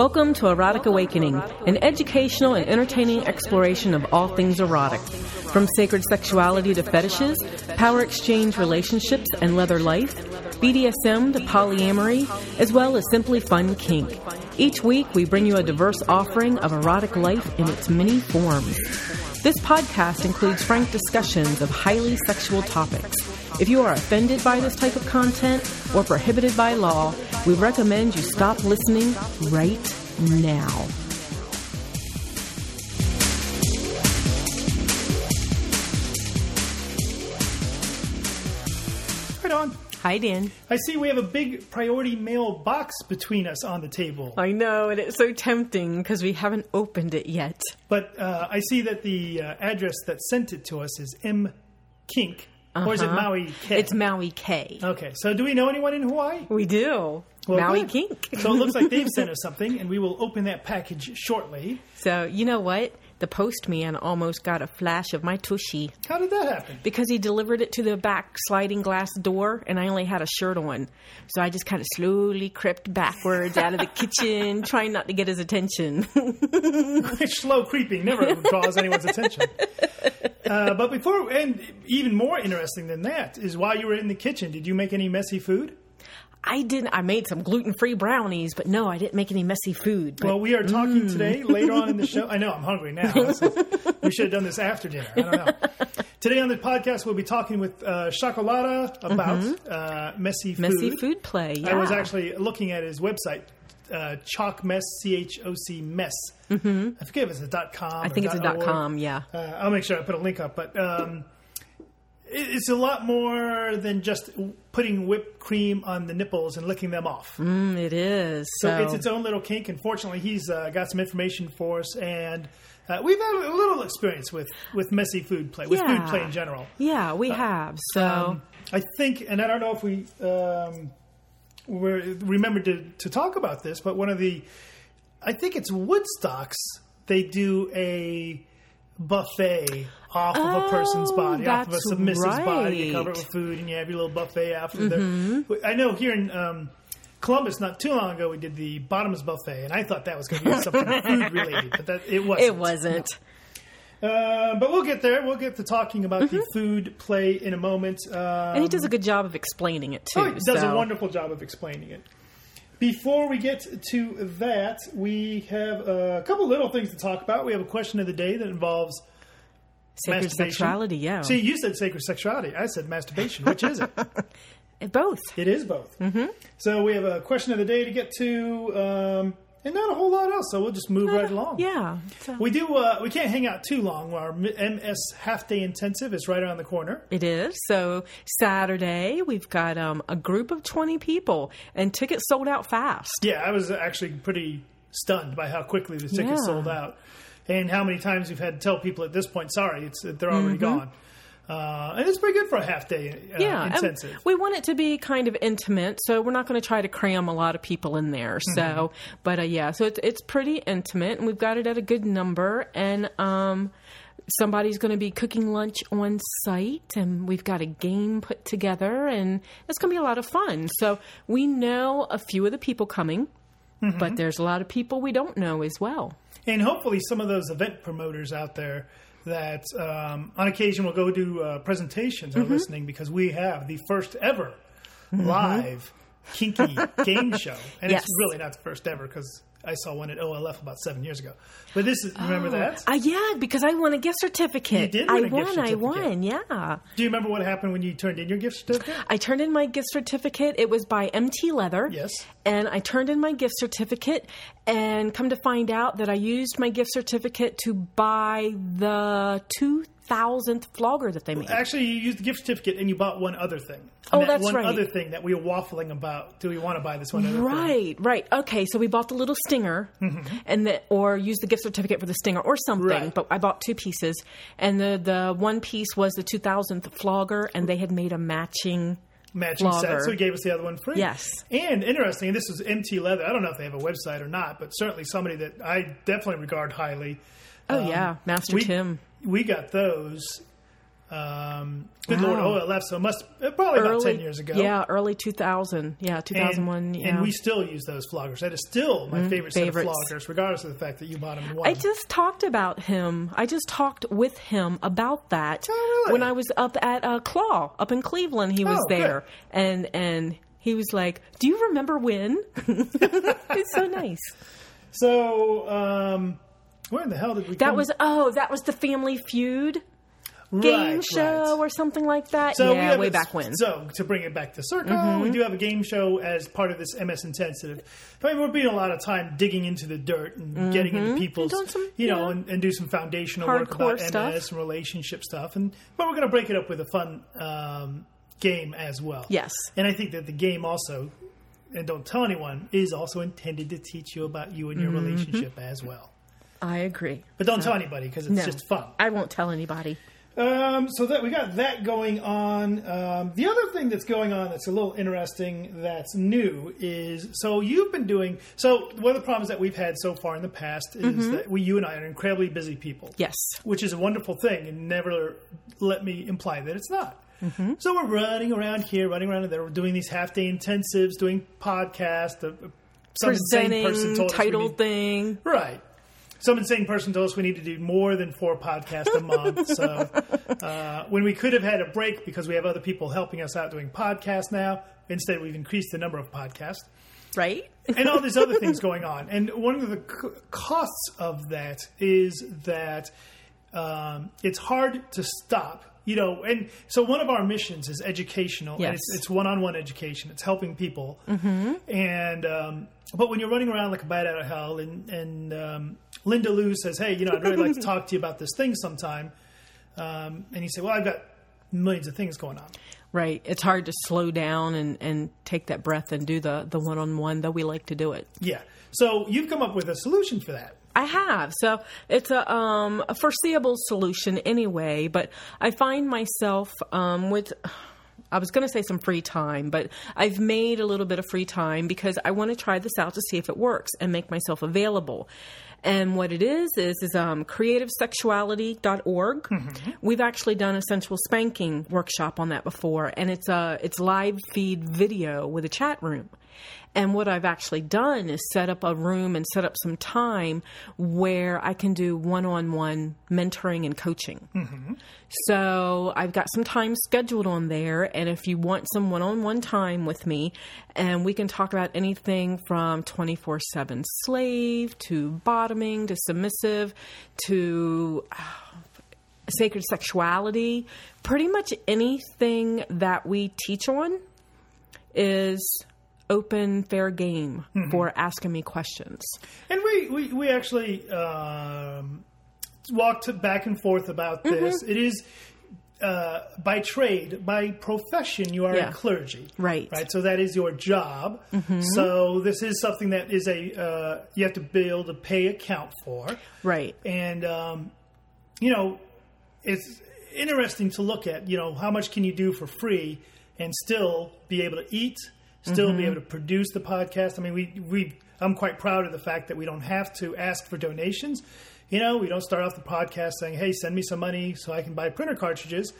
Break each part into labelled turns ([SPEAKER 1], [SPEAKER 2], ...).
[SPEAKER 1] Welcome to Erotic Awakening, an educational and entertaining exploration of all things erotic. From sacred sexuality to fetishes, power exchange relationships and leather life, BDSM to polyamory, as well as simply fun kink. Each week, we bring you a diverse offering of erotic life in its many forms. This podcast includes frank discussions of highly sexual topics. If you are offended by this type of content or prohibited by law, we recommend you stop listening right now.
[SPEAKER 2] Right on.
[SPEAKER 1] Hi, Dan.
[SPEAKER 2] I see we have a big priority mail box between us on the table.
[SPEAKER 1] I know, and it's so tempting because we haven't opened it yet.
[SPEAKER 2] But uh, I see that the uh, address that sent it to us is M Kink. Or is it
[SPEAKER 1] Uh-huh.
[SPEAKER 2] Maui K?
[SPEAKER 1] It's Maui K.
[SPEAKER 2] Okay, so do we know anyone in Hawaii?
[SPEAKER 1] We do.
[SPEAKER 2] Well,
[SPEAKER 1] Maui
[SPEAKER 2] good.
[SPEAKER 1] Kink.
[SPEAKER 2] so it looks like they've sent us something, and we will open that package shortly.
[SPEAKER 1] So, you know what? The postman almost got a flash of my tushy
[SPEAKER 2] How did that happen?
[SPEAKER 1] because he delivered it to the back sliding glass door and I only had a shirt on. So I just kind of slowly crept backwards out of the kitchen, trying not to get his attention.
[SPEAKER 2] Slow creeping never draws anyone's attention. Uh, but before, and even more interesting than that, is while you were in the kitchen, did you make any messy food?
[SPEAKER 1] I didn't, I made some gluten free brownies, but no, I didn't make any messy food. But
[SPEAKER 2] Well, we are talking today later on in the show. I know I'm hungry now. Is- we should have done this after dinner. I don't know. Today on the podcast, we'll be talking with uh, Chocolata about uh, messy food.
[SPEAKER 1] messy food play. Yeah.
[SPEAKER 2] I was actually looking at his website, uh, Choc Mess, C H O C Mess. Mm-hmm. I forget if it's a dot com.
[SPEAKER 1] I think it's a dot com, yeah.
[SPEAKER 2] Uh, I'll make sure I put a link up, but um, it's a lot more than just putting whipped cream on the nipples and licking them off.
[SPEAKER 1] Mm, it is.
[SPEAKER 2] So
[SPEAKER 1] So,
[SPEAKER 2] it's its own little kink. And fortunately, he's uh, got some information for us, and uh, we've had a little experience with with messy food play, with food play in general.
[SPEAKER 1] yeah, we have. So,
[SPEAKER 2] Um, I think, and I don't know if we um, were remembered to, to talk about this, but one of the, I think it's Woodstocks. They do a buffet off of a person's
[SPEAKER 1] Oh,
[SPEAKER 2] body, off of a submissive's body. You cover it with food, and you have your little buffet after.
[SPEAKER 1] Mm-hmm.
[SPEAKER 2] there. I know here in. Um, Columbus, not too long ago, we did the bottoms buffet, and I thought that was going to be something food related, but that it wasn't.
[SPEAKER 1] it wasn't.
[SPEAKER 2] Uh, but we'll get there. We'll get to talking about the food play in a moment. Um,
[SPEAKER 1] Mm-hmm. And he does a good job of explaining it too.
[SPEAKER 2] Oh, he does
[SPEAKER 1] so.
[SPEAKER 2] a wonderful job of explaining it. Before we get to that, we have a couple little things to talk about. We have a question of the day that involves
[SPEAKER 1] Sacred sexuality, yeah.
[SPEAKER 2] See, you said sacred sexuality. I said masturbation. Which is it?
[SPEAKER 1] Both.
[SPEAKER 2] it is both. Mm-hmm. So we have a question of the day to get to, um, and not a whole lot else. So we'll just move right along.
[SPEAKER 1] Yeah. So-
[SPEAKER 2] We do. Uh, we can't hang out too long. Our MS half day intensive is right around the corner.
[SPEAKER 1] It is. So Saturday, we've got um, a group of 20 people, and tickets sold out fast.
[SPEAKER 2] Yeah, I was actually pretty stunned by how quickly the tickets
[SPEAKER 1] Yeah.
[SPEAKER 2] sold out, and how many times we've had to tell people at this point, "Sorry, it's they're already gone." Uh, and it's pretty good for a half day uh,
[SPEAKER 1] Mm-hmm. Yeah,
[SPEAKER 2] intensive.
[SPEAKER 1] we want it to be kind of intimate, so we're not going to try to cram a lot of people in there. So,
[SPEAKER 2] Mm-hmm.
[SPEAKER 1] but uh, yeah, so it's it's pretty intimate, and we've got it at a good number, and um, somebody's going to be cooking lunch on site, and we've got a game put together, and it's going to be a lot of fun. So we know a few of the people coming,
[SPEAKER 2] Mm-hmm.
[SPEAKER 1] but there's a lot of people we don't know as well.
[SPEAKER 2] And hopefully, some of those event promoters out there that um, on occasion will go do uh, presentations
[SPEAKER 1] Mm-hmm.
[SPEAKER 2] are listening because we have the first ever live kinky game show, and
[SPEAKER 1] Yes.
[SPEAKER 2] it's really not the first ever because I saw one at OLF about seven years ago. But this is remember that?
[SPEAKER 1] Uh, yeah, because I won a gift certificate.
[SPEAKER 2] You did
[SPEAKER 1] I won. I won. Yeah.
[SPEAKER 2] Do you remember what happened when you turned in your gift certificate?
[SPEAKER 1] I turned in my gift certificate. It was by MT Leather.
[SPEAKER 2] Yes.
[SPEAKER 1] And I turned in my gift certificate and come to find out that I used my gift certificate to buy the 2000th flogger that they made.
[SPEAKER 2] Actually, you used the gift certificate and you bought one other thing. And
[SPEAKER 1] Oh,
[SPEAKER 2] that
[SPEAKER 1] that's
[SPEAKER 2] one
[SPEAKER 1] right.
[SPEAKER 2] other thing that we were waffling about. Do we want to buy this one other thing?
[SPEAKER 1] Right, right. Okay, so we bought the little stinger, and the, or used the gift certificate for the stinger or something.
[SPEAKER 2] Mm-hmm. Right.
[SPEAKER 1] But I bought two pieces, and the the one piece was the 2000th flogger, and they had made a matching.
[SPEAKER 2] Matching set.
[SPEAKER 1] Flogger.
[SPEAKER 2] So he gave us the other one free.
[SPEAKER 1] Yes.
[SPEAKER 2] And interesting, and this is MT Leather. I don't know if they have a website or not, but certainly somebody that I definitely regard highly.
[SPEAKER 1] Oh yeah, Master
[SPEAKER 2] Um, we,
[SPEAKER 1] Tim.
[SPEAKER 2] We got those Um, good
[SPEAKER 1] Wow.
[SPEAKER 2] lord, oh, it left. So it must probably about
[SPEAKER 1] early
[SPEAKER 2] ten years ago.
[SPEAKER 1] Yeah, early 2000. Yeah, 2001.
[SPEAKER 2] And,
[SPEAKER 1] yeah.
[SPEAKER 2] and we still use those floggers. That is still my favorite set of floggers, regardless of the fact that you bought them in one.
[SPEAKER 1] I just talked about him. I just talked with him about that
[SPEAKER 2] Oh, really?
[SPEAKER 1] when I was up at uh, Claw up in Cleveland. He was
[SPEAKER 2] Oh, good.
[SPEAKER 1] there, and and he was like, "Do you remember when?" it's so nice.
[SPEAKER 2] so, um, where in the hell did we?
[SPEAKER 1] That
[SPEAKER 2] come-
[SPEAKER 1] was oh, that was the Family Feud game
[SPEAKER 2] Right,
[SPEAKER 1] show
[SPEAKER 2] right.
[SPEAKER 1] or something like that.
[SPEAKER 2] So
[SPEAKER 1] yeah, way
[SPEAKER 2] a-
[SPEAKER 1] back when.
[SPEAKER 2] So to bring it back to Circle,
[SPEAKER 1] Mm-hmm.
[SPEAKER 2] we do have a game show as part of this MS Intensive. I mean, we're being a lot of time digging into the dirt and getting into people's,
[SPEAKER 1] Mm-hmm. some,
[SPEAKER 2] you know,
[SPEAKER 1] yeah.
[SPEAKER 2] and, and do some foundational work
[SPEAKER 1] Hardcore
[SPEAKER 2] about
[SPEAKER 1] stuff.
[SPEAKER 2] MS and relationship stuff. And but we're going to break it up with a fun um, game as well.
[SPEAKER 1] Yes.
[SPEAKER 2] and I think that the game also, and don't tell anyone, is also intended to teach you about you and your
[SPEAKER 1] Mm-hmm.
[SPEAKER 2] relationship as well.
[SPEAKER 1] I agree.
[SPEAKER 2] But don't tell anybody because it's
[SPEAKER 1] No,
[SPEAKER 2] just fun.
[SPEAKER 1] I won't tell anybody.
[SPEAKER 2] Um, so that we got that going on. Um, the other thing that's going on that's a little interesting that's new is so you've been doing so one of the problems that we've had so far in the past is that we you and I are incredibly busy people.
[SPEAKER 1] Yes.
[SPEAKER 2] Which is a wonderful thing and never let me imply that it's not. So we're running around here, running around there, we're doing these half day intensives, doing podcasts. Uh, some insane person
[SPEAKER 1] Presenting
[SPEAKER 2] told us we
[SPEAKER 1] title
[SPEAKER 2] need-
[SPEAKER 1] thing.
[SPEAKER 2] Right. Some insane person told us we need to do more than four podcasts a month. so uh, when we could have had a break because we have other people helping us out doing podcasts now, instead we've increased the number of podcasts
[SPEAKER 1] Right?
[SPEAKER 2] and all these other things going on. And one of the c- costs of that is that um, it's hard to stop. You know, and so one of our missions is educational, and
[SPEAKER 1] Yes.
[SPEAKER 2] it's, it's one-on-one education. It's helping people, mm-hmm. and um, but when you're running around like a bat out of hell, and and um, Linda Lou says, "Hey, you know, I'd really like to talk to you about this thing sometime," um, and you say, "Well, I've got millions of things going on."
[SPEAKER 1] Right. It's hard to slow down and, and take that breath and do the, the one on one, though we like to do it.
[SPEAKER 2] Yeah, so you've come up with a solution for that.
[SPEAKER 1] I have. So it's a, um, a foreseeable solution anyway, but I find myself um, with. I was going to say some free time, but I've made a little bit of free time because I want to try this out to see if it works and make myself available. And what it is is is um, creativesexuality.org. We've actually done a sensual spanking workshop on that before, and it's a it's live feed video with a chat room. And what I've actually done is set up a room and set up some time where I can do one on one mentoring and coaching. Mm-hmm. So I've got some time scheduled on there. And if you want some one on one time with me, and we can talk about anything from 24 7 slave to bottoming to submissive to uh, sacred sexuality, pretty much anything that we teach on is open, fair game for asking me questions.
[SPEAKER 2] And we, we, we actually um, walked back and forth about this.
[SPEAKER 1] Mm-hmm.
[SPEAKER 2] It is uh, by trade, by profession, you are
[SPEAKER 1] Yeah.
[SPEAKER 2] a clergy.
[SPEAKER 1] Right. Mm-hmm.
[SPEAKER 2] Right. So that is your job. So this is something that is a, uh, you have to be able to pay account for.
[SPEAKER 1] Right.
[SPEAKER 2] And, um, you know, it's interesting to look at, you know, how much can you do for free and still be able to eat, still
[SPEAKER 1] Mm-hmm.
[SPEAKER 2] be able to produce the podcast. I mean, we, we, I'm quite proud of the fact that we don't have to ask for donations. You know, we don't start off the podcast saying, hey, send me some money so I can buy printer cartridges.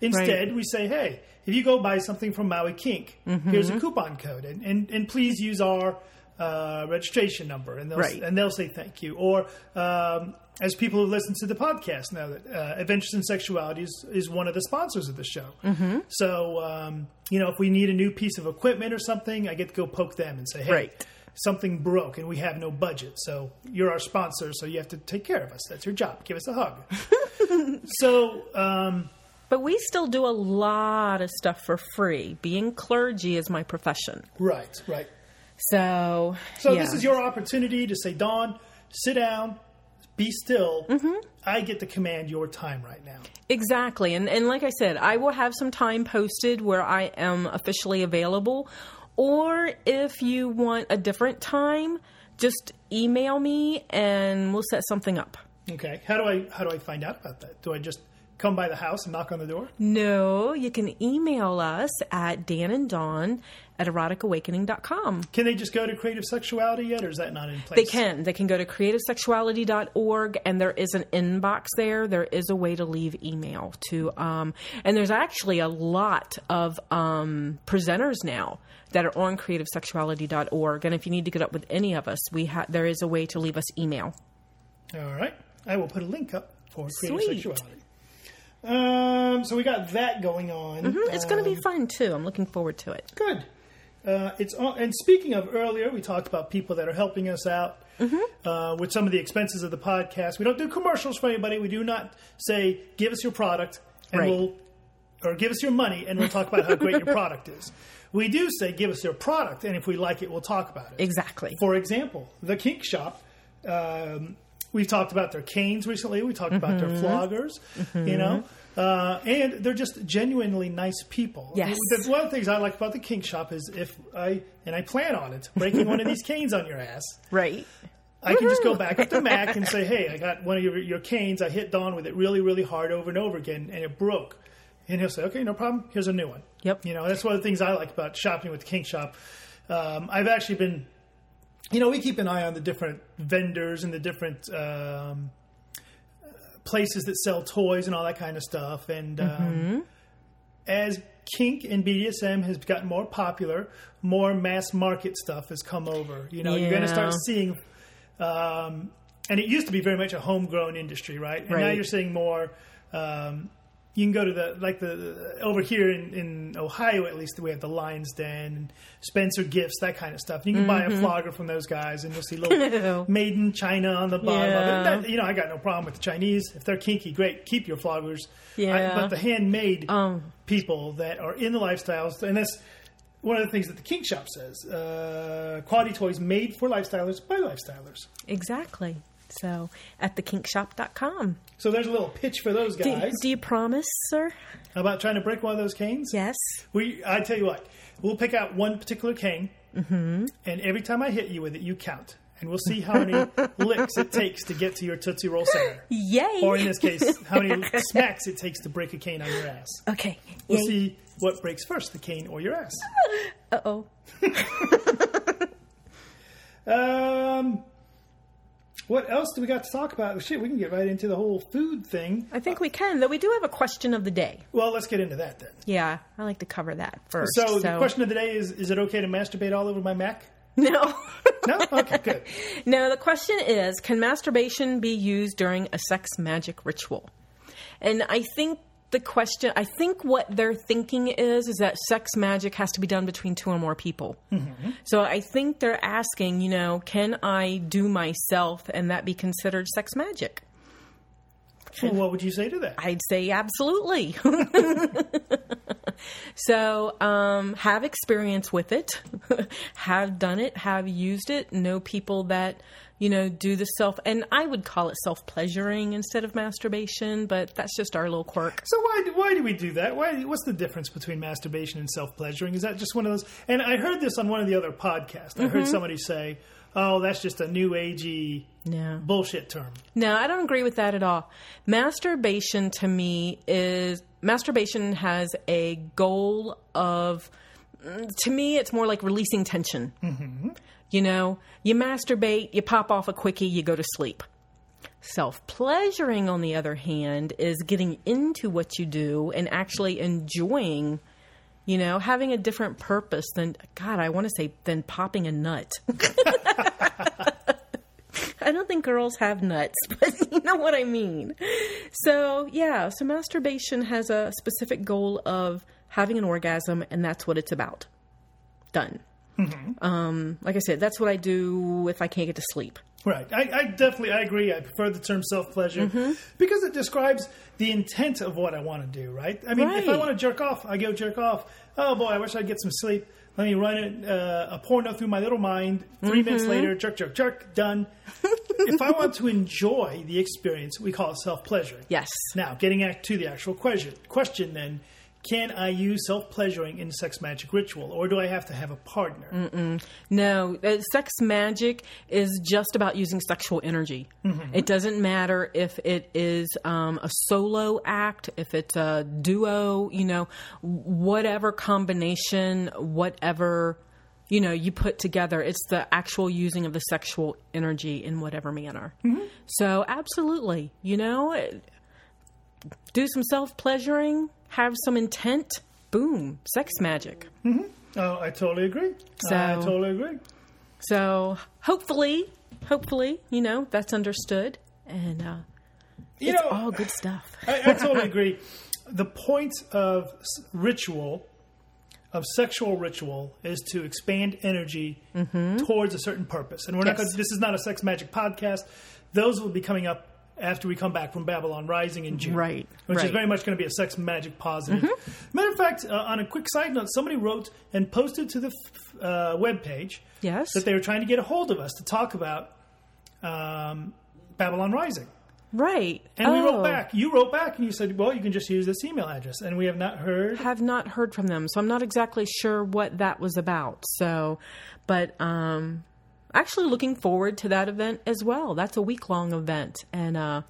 [SPEAKER 2] Instead, we say, hey, if you go buy something from Maui Kink,
[SPEAKER 1] Mm-hmm.
[SPEAKER 2] here's a coupon code, and, and, and please use our uh, registration number, and they'll
[SPEAKER 1] Right.
[SPEAKER 2] and they'll say thank you. Or um, as people who listen to the podcast know that uh, Adventures in Sexuality is, is one of the sponsors of the show. Mm-hmm. So um, you know, if we need a new piece of equipment or something, I get to go poke them and say, hey.
[SPEAKER 1] Right.
[SPEAKER 2] Something broke and we have no budget. So you're our sponsor, so you have to take care of us. That's your job. Give us a hug. so, um,
[SPEAKER 1] But we still do a lot of stuff for free. Being clergy is my profession.
[SPEAKER 2] right, right.
[SPEAKER 1] So,
[SPEAKER 2] So
[SPEAKER 1] yeah.
[SPEAKER 2] this is your opportunity to say, Dawn, sit down, be still.
[SPEAKER 1] Mm-hmm.
[SPEAKER 2] I get to command your time right now.
[SPEAKER 1] Exactly. And and like I said, I will have some time posted where I am officially available. Or if you want a different time, just email me and we'll set something up.
[SPEAKER 2] Okay. How do I how do I find out about that? Do I just come by the house and knock on the door?
[SPEAKER 1] No, you can email us at Dan and Dawn at eroticawakening.com.
[SPEAKER 2] Can they just go to Creative Sexuality yet, or is that not in place?
[SPEAKER 1] They can. They can go to creativesexuality.org and there is an inbox there. There is a way to leave email to um and there's actually a lot of um presenters now that are on creativesexuality.org and if you need to get up with any of us, we have there is a way to leave us email.
[SPEAKER 2] All right. I will put a link up for Creative
[SPEAKER 1] Sweet.
[SPEAKER 2] Sexuality. Um, so we got that going on.
[SPEAKER 1] Mhm, It's going to
[SPEAKER 2] Um,
[SPEAKER 1] be fun too. I'm looking forward to it.
[SPEAKER 2] Good. Uh, it's on, and speaking of earlier, we talked about people that are helping us out uh, with some of the expenses of the podcast. We don't do commercials for anybody. We do not say give us your product and
[SPEAKER 1] Right.
[SPEAKER 2] we'll or give us your money and we'll talk about how great your product is. We do say give us your product and if we like it, we'll talk about it.
[SPEAKER 1] Exactly.
[SPEAKER 2] For example, the Kink Shop. Um, we've talked about their canes recently. We talked about
[SPEAKER 1] Mm-hmm.
[SPEAKER 2] their floggers. You know, uh, and they're just genuinely nice people.
[SPEAKER 1] Yes.
[SPEAKER 2] The- one of the things I like about the Kink Shop is if I and I plan on it breaking one of these canes on your ass.
[SPEAKER 1] Right.
[SPEAKER 2] I can just go back up to Mac and say, "Hey, I got one of your, your canes. I hit Dawn with it really, really hard over and over again, and it broke." And he'll say, "Okay, no problem. Here's a new one."
[SPEAKER 1] Yep.
[SPEAKER 2] You know, that's one of the things I like about shopping with the kink Shop. Um, I've actually been, you know, we keep an eye on the different vendors and the different um, places that sell toys and all that kind of stuff. And um, as kink and BDSM has gotten more popular, more mass market stuff has come over. You know, you're going to start seeing, um, and it used to be very much a homegrown industry, right? And now you're seeing more. Um, you can go to the like the over here in, in Ohio at least we have the Lions Den and Spencer Gifts that kind of stuff. You can buy
[SPEAKER 1] Mm-hmm.
[SPEAKER 2] a flogger from those guys and you'll see little made in China on the bottom
[SPEAKER 1] Yeah.
[SPEAKER 2] of it. That- you know, I got no problem with the Chinese if they're kinky. Great, keep your floggers.
[SPEAKER 1] Yeah.
[SPEAKER 2] I, but the handmade
[SPEAKER 1] Um.
[SPEAKER 2] people that are in the lifestyles, and that's one of the things that the Kink Shop says: uh, quality toys made for lifestylers by lifestylers.
[SPEAKER 1] Exactly. So at thekinkshop.com.
[SPEAKER 2] So there's a little pitch for those
[SPEAKER 1] Do,
[SPEAKER 2] guys.
[SPEAKER 1] do you promise, sir?
[SPEAKER 2] How about trying to break one of those canes?
[SPEAKER 1] Yes.
[SPEAKER 2] We, I tell you what, we'll pick out one particular cane,
[SPEAKER 1] Mm-hmm.
[SPEAKER 2] and every time I hit you with it, you count, and we'll see how many licks it takes to get to your Tootsie Roll center.
[SPEAKER 1] Yay.
[SPEAKER 2] Or in this case, how many smacks it takes to break a cane on your ass.
[SPEAKER 1] okay.
[SPEAKER 2] We'll
[SPEAKER 1] Yay.
[SPEAKER 2] see what breaks first, the cane or your ass.
[SPEAKER 1] Uh oh.
[SPEAKER 2] Um, what else do we got to talk about? Shit, we can get right into the whole food thing.
[SPEAKER 1] I think we can, though we do have a question of the day.
[SPEAKER 2] Well, let's get into that then.
[SPEAKER 1] Yeah, I like to cover that first.
[SPEAKER 2] So, the question of the day is: Is it okay to masturbate all over my Mac?
[SPEAKER 1] No.
[SPEAKER 2] No. Okay, good.
[SPEAKER 1] no, the question is can masturbation be used during a sex magic ritual? And I think the question, I think what they're thinking is, is that sex magic has to be done between two or more people. So I think they're asking, you know, can I do myself and that be considered sex magic?
[SPEAKER 2] Well, what would you say to that?
[SPEAKER 1] I'd say absolutely. so, um, have experience with it, have done it, have used it, know people that, you know, do the self, and I would call it self pleasuring instead of masturbation, but that's just our little quirk.
[SPEAKER 2] So why do, why do we do that? Why what's the difference between masturbation and self pleasuring? Is that just one of those? And I heard this on one of the other podcasts. I
[SPEAKER 1] Mm-hmm.
[SPEAKER 2] heard somebody say, "Oh, that's just a new agey
[SPEAKER 1] No.
[SPEAKER 2] bullshit term."
[SPEAKER 1] No, I don't agree with that at all. Masturbation to me is masturbation has a goal of mm, to me it's more like releasing tension. You know, you masturbate, you pop off a quickie, you go to sleep. Self pleasuring, on the other hand, is getting into what you do and actually enjoying, you know, having a different purpose than, God, I want to say, than popping a nut. I don't think girls have nuts, but you know what I mean. So, yeah, so masturbation has a specific goal of having an orgasm, and that's what it's about. Done. Um, like I said, that's what I do if I can't get to sleep.
[SPEAKER 2] Right. I, I definitely I agree. I prefer the term self pleasure
[SPEAKER 1] Mm-hmm.
[SPEAKER 2] because it describes the intent of what I want to do. Right. I mean, if I want to jerk off, I go jerk off. Oh boy, I wish I'd get some sleep. Let me run it, uh, a porno through my little mind. 3
[SPEAKER 1] Mm-hmm.
[SPEAKER 2] minutes later, jerk, jerk, jerk, done. if I want to enjoy the experience, we call it self pleasure.
[SPEAKER 1] Yes.
[SPEAKER 2] Now, getting back to the actual question, question then, can I use self pleasuring in sex magic ritual, or do I have to have a partner?
[SPEAKER 1] No, uh, sex magic is just about using sexual energy. It doesn't matter if it is um, a solo act, if it's a duo, you know, whatever combination, whatever you know you put together. It's the actual using of the sexual energy in whatever manner. So, absolutely, you know, do some self pleasuring, have some intent. Boom, sex magic.
[SPEAKER 2] Oh, I totally agree.
[SPEAKER 1] So-
[SPEAKER 2] I totally agree.
[SPEAKER 1] So hopefully, hopefully, you know, that's understood. And uh,
[SPEAKER 2] You
[SPEAKER 1] it's
[SPEAKER 2] know,
[SPEAKER 1] all good stuff.
[SPEAKER 2] I, I totally agree. The point of ritual, of sexual ritual, is to expand energy towards a certain purpose. And we're not.
[SPEAKER 1] Mm-hmm. Yes.
[SPEAKER 2] Gonna, this is not a sex magic podcast. Those will be coming up after we come back from Babylon Rising in June,
[SPEAKER 1] Right,
[SPEAKER 2] Which is
[SPEAKER 1] right. Mm-hmm.
[SPEAKER 2] very much going to be a sex magic positive. Matter of fact, uh, on a quick side note, somebody wrote and posted to the f- uh, web page
[SPEAKER 1] Yes.
[SPEAKER 2] that they were trying to get a hold of us to talk about um, Babylon Rising.
[SPEAKER 1] Right.
[SPEAKER 2] And we
[SPEAKER 1] Oh,
[SPEAKER 2] wrote back. You wrote back and you said, well, you can just use this email address. And we have not heard.
[SPEAKER 1] Have not heard from them, so I'm not exactly sure what that was about. So, but um, actually looking forward to that event as well. That's a week long event, and uh,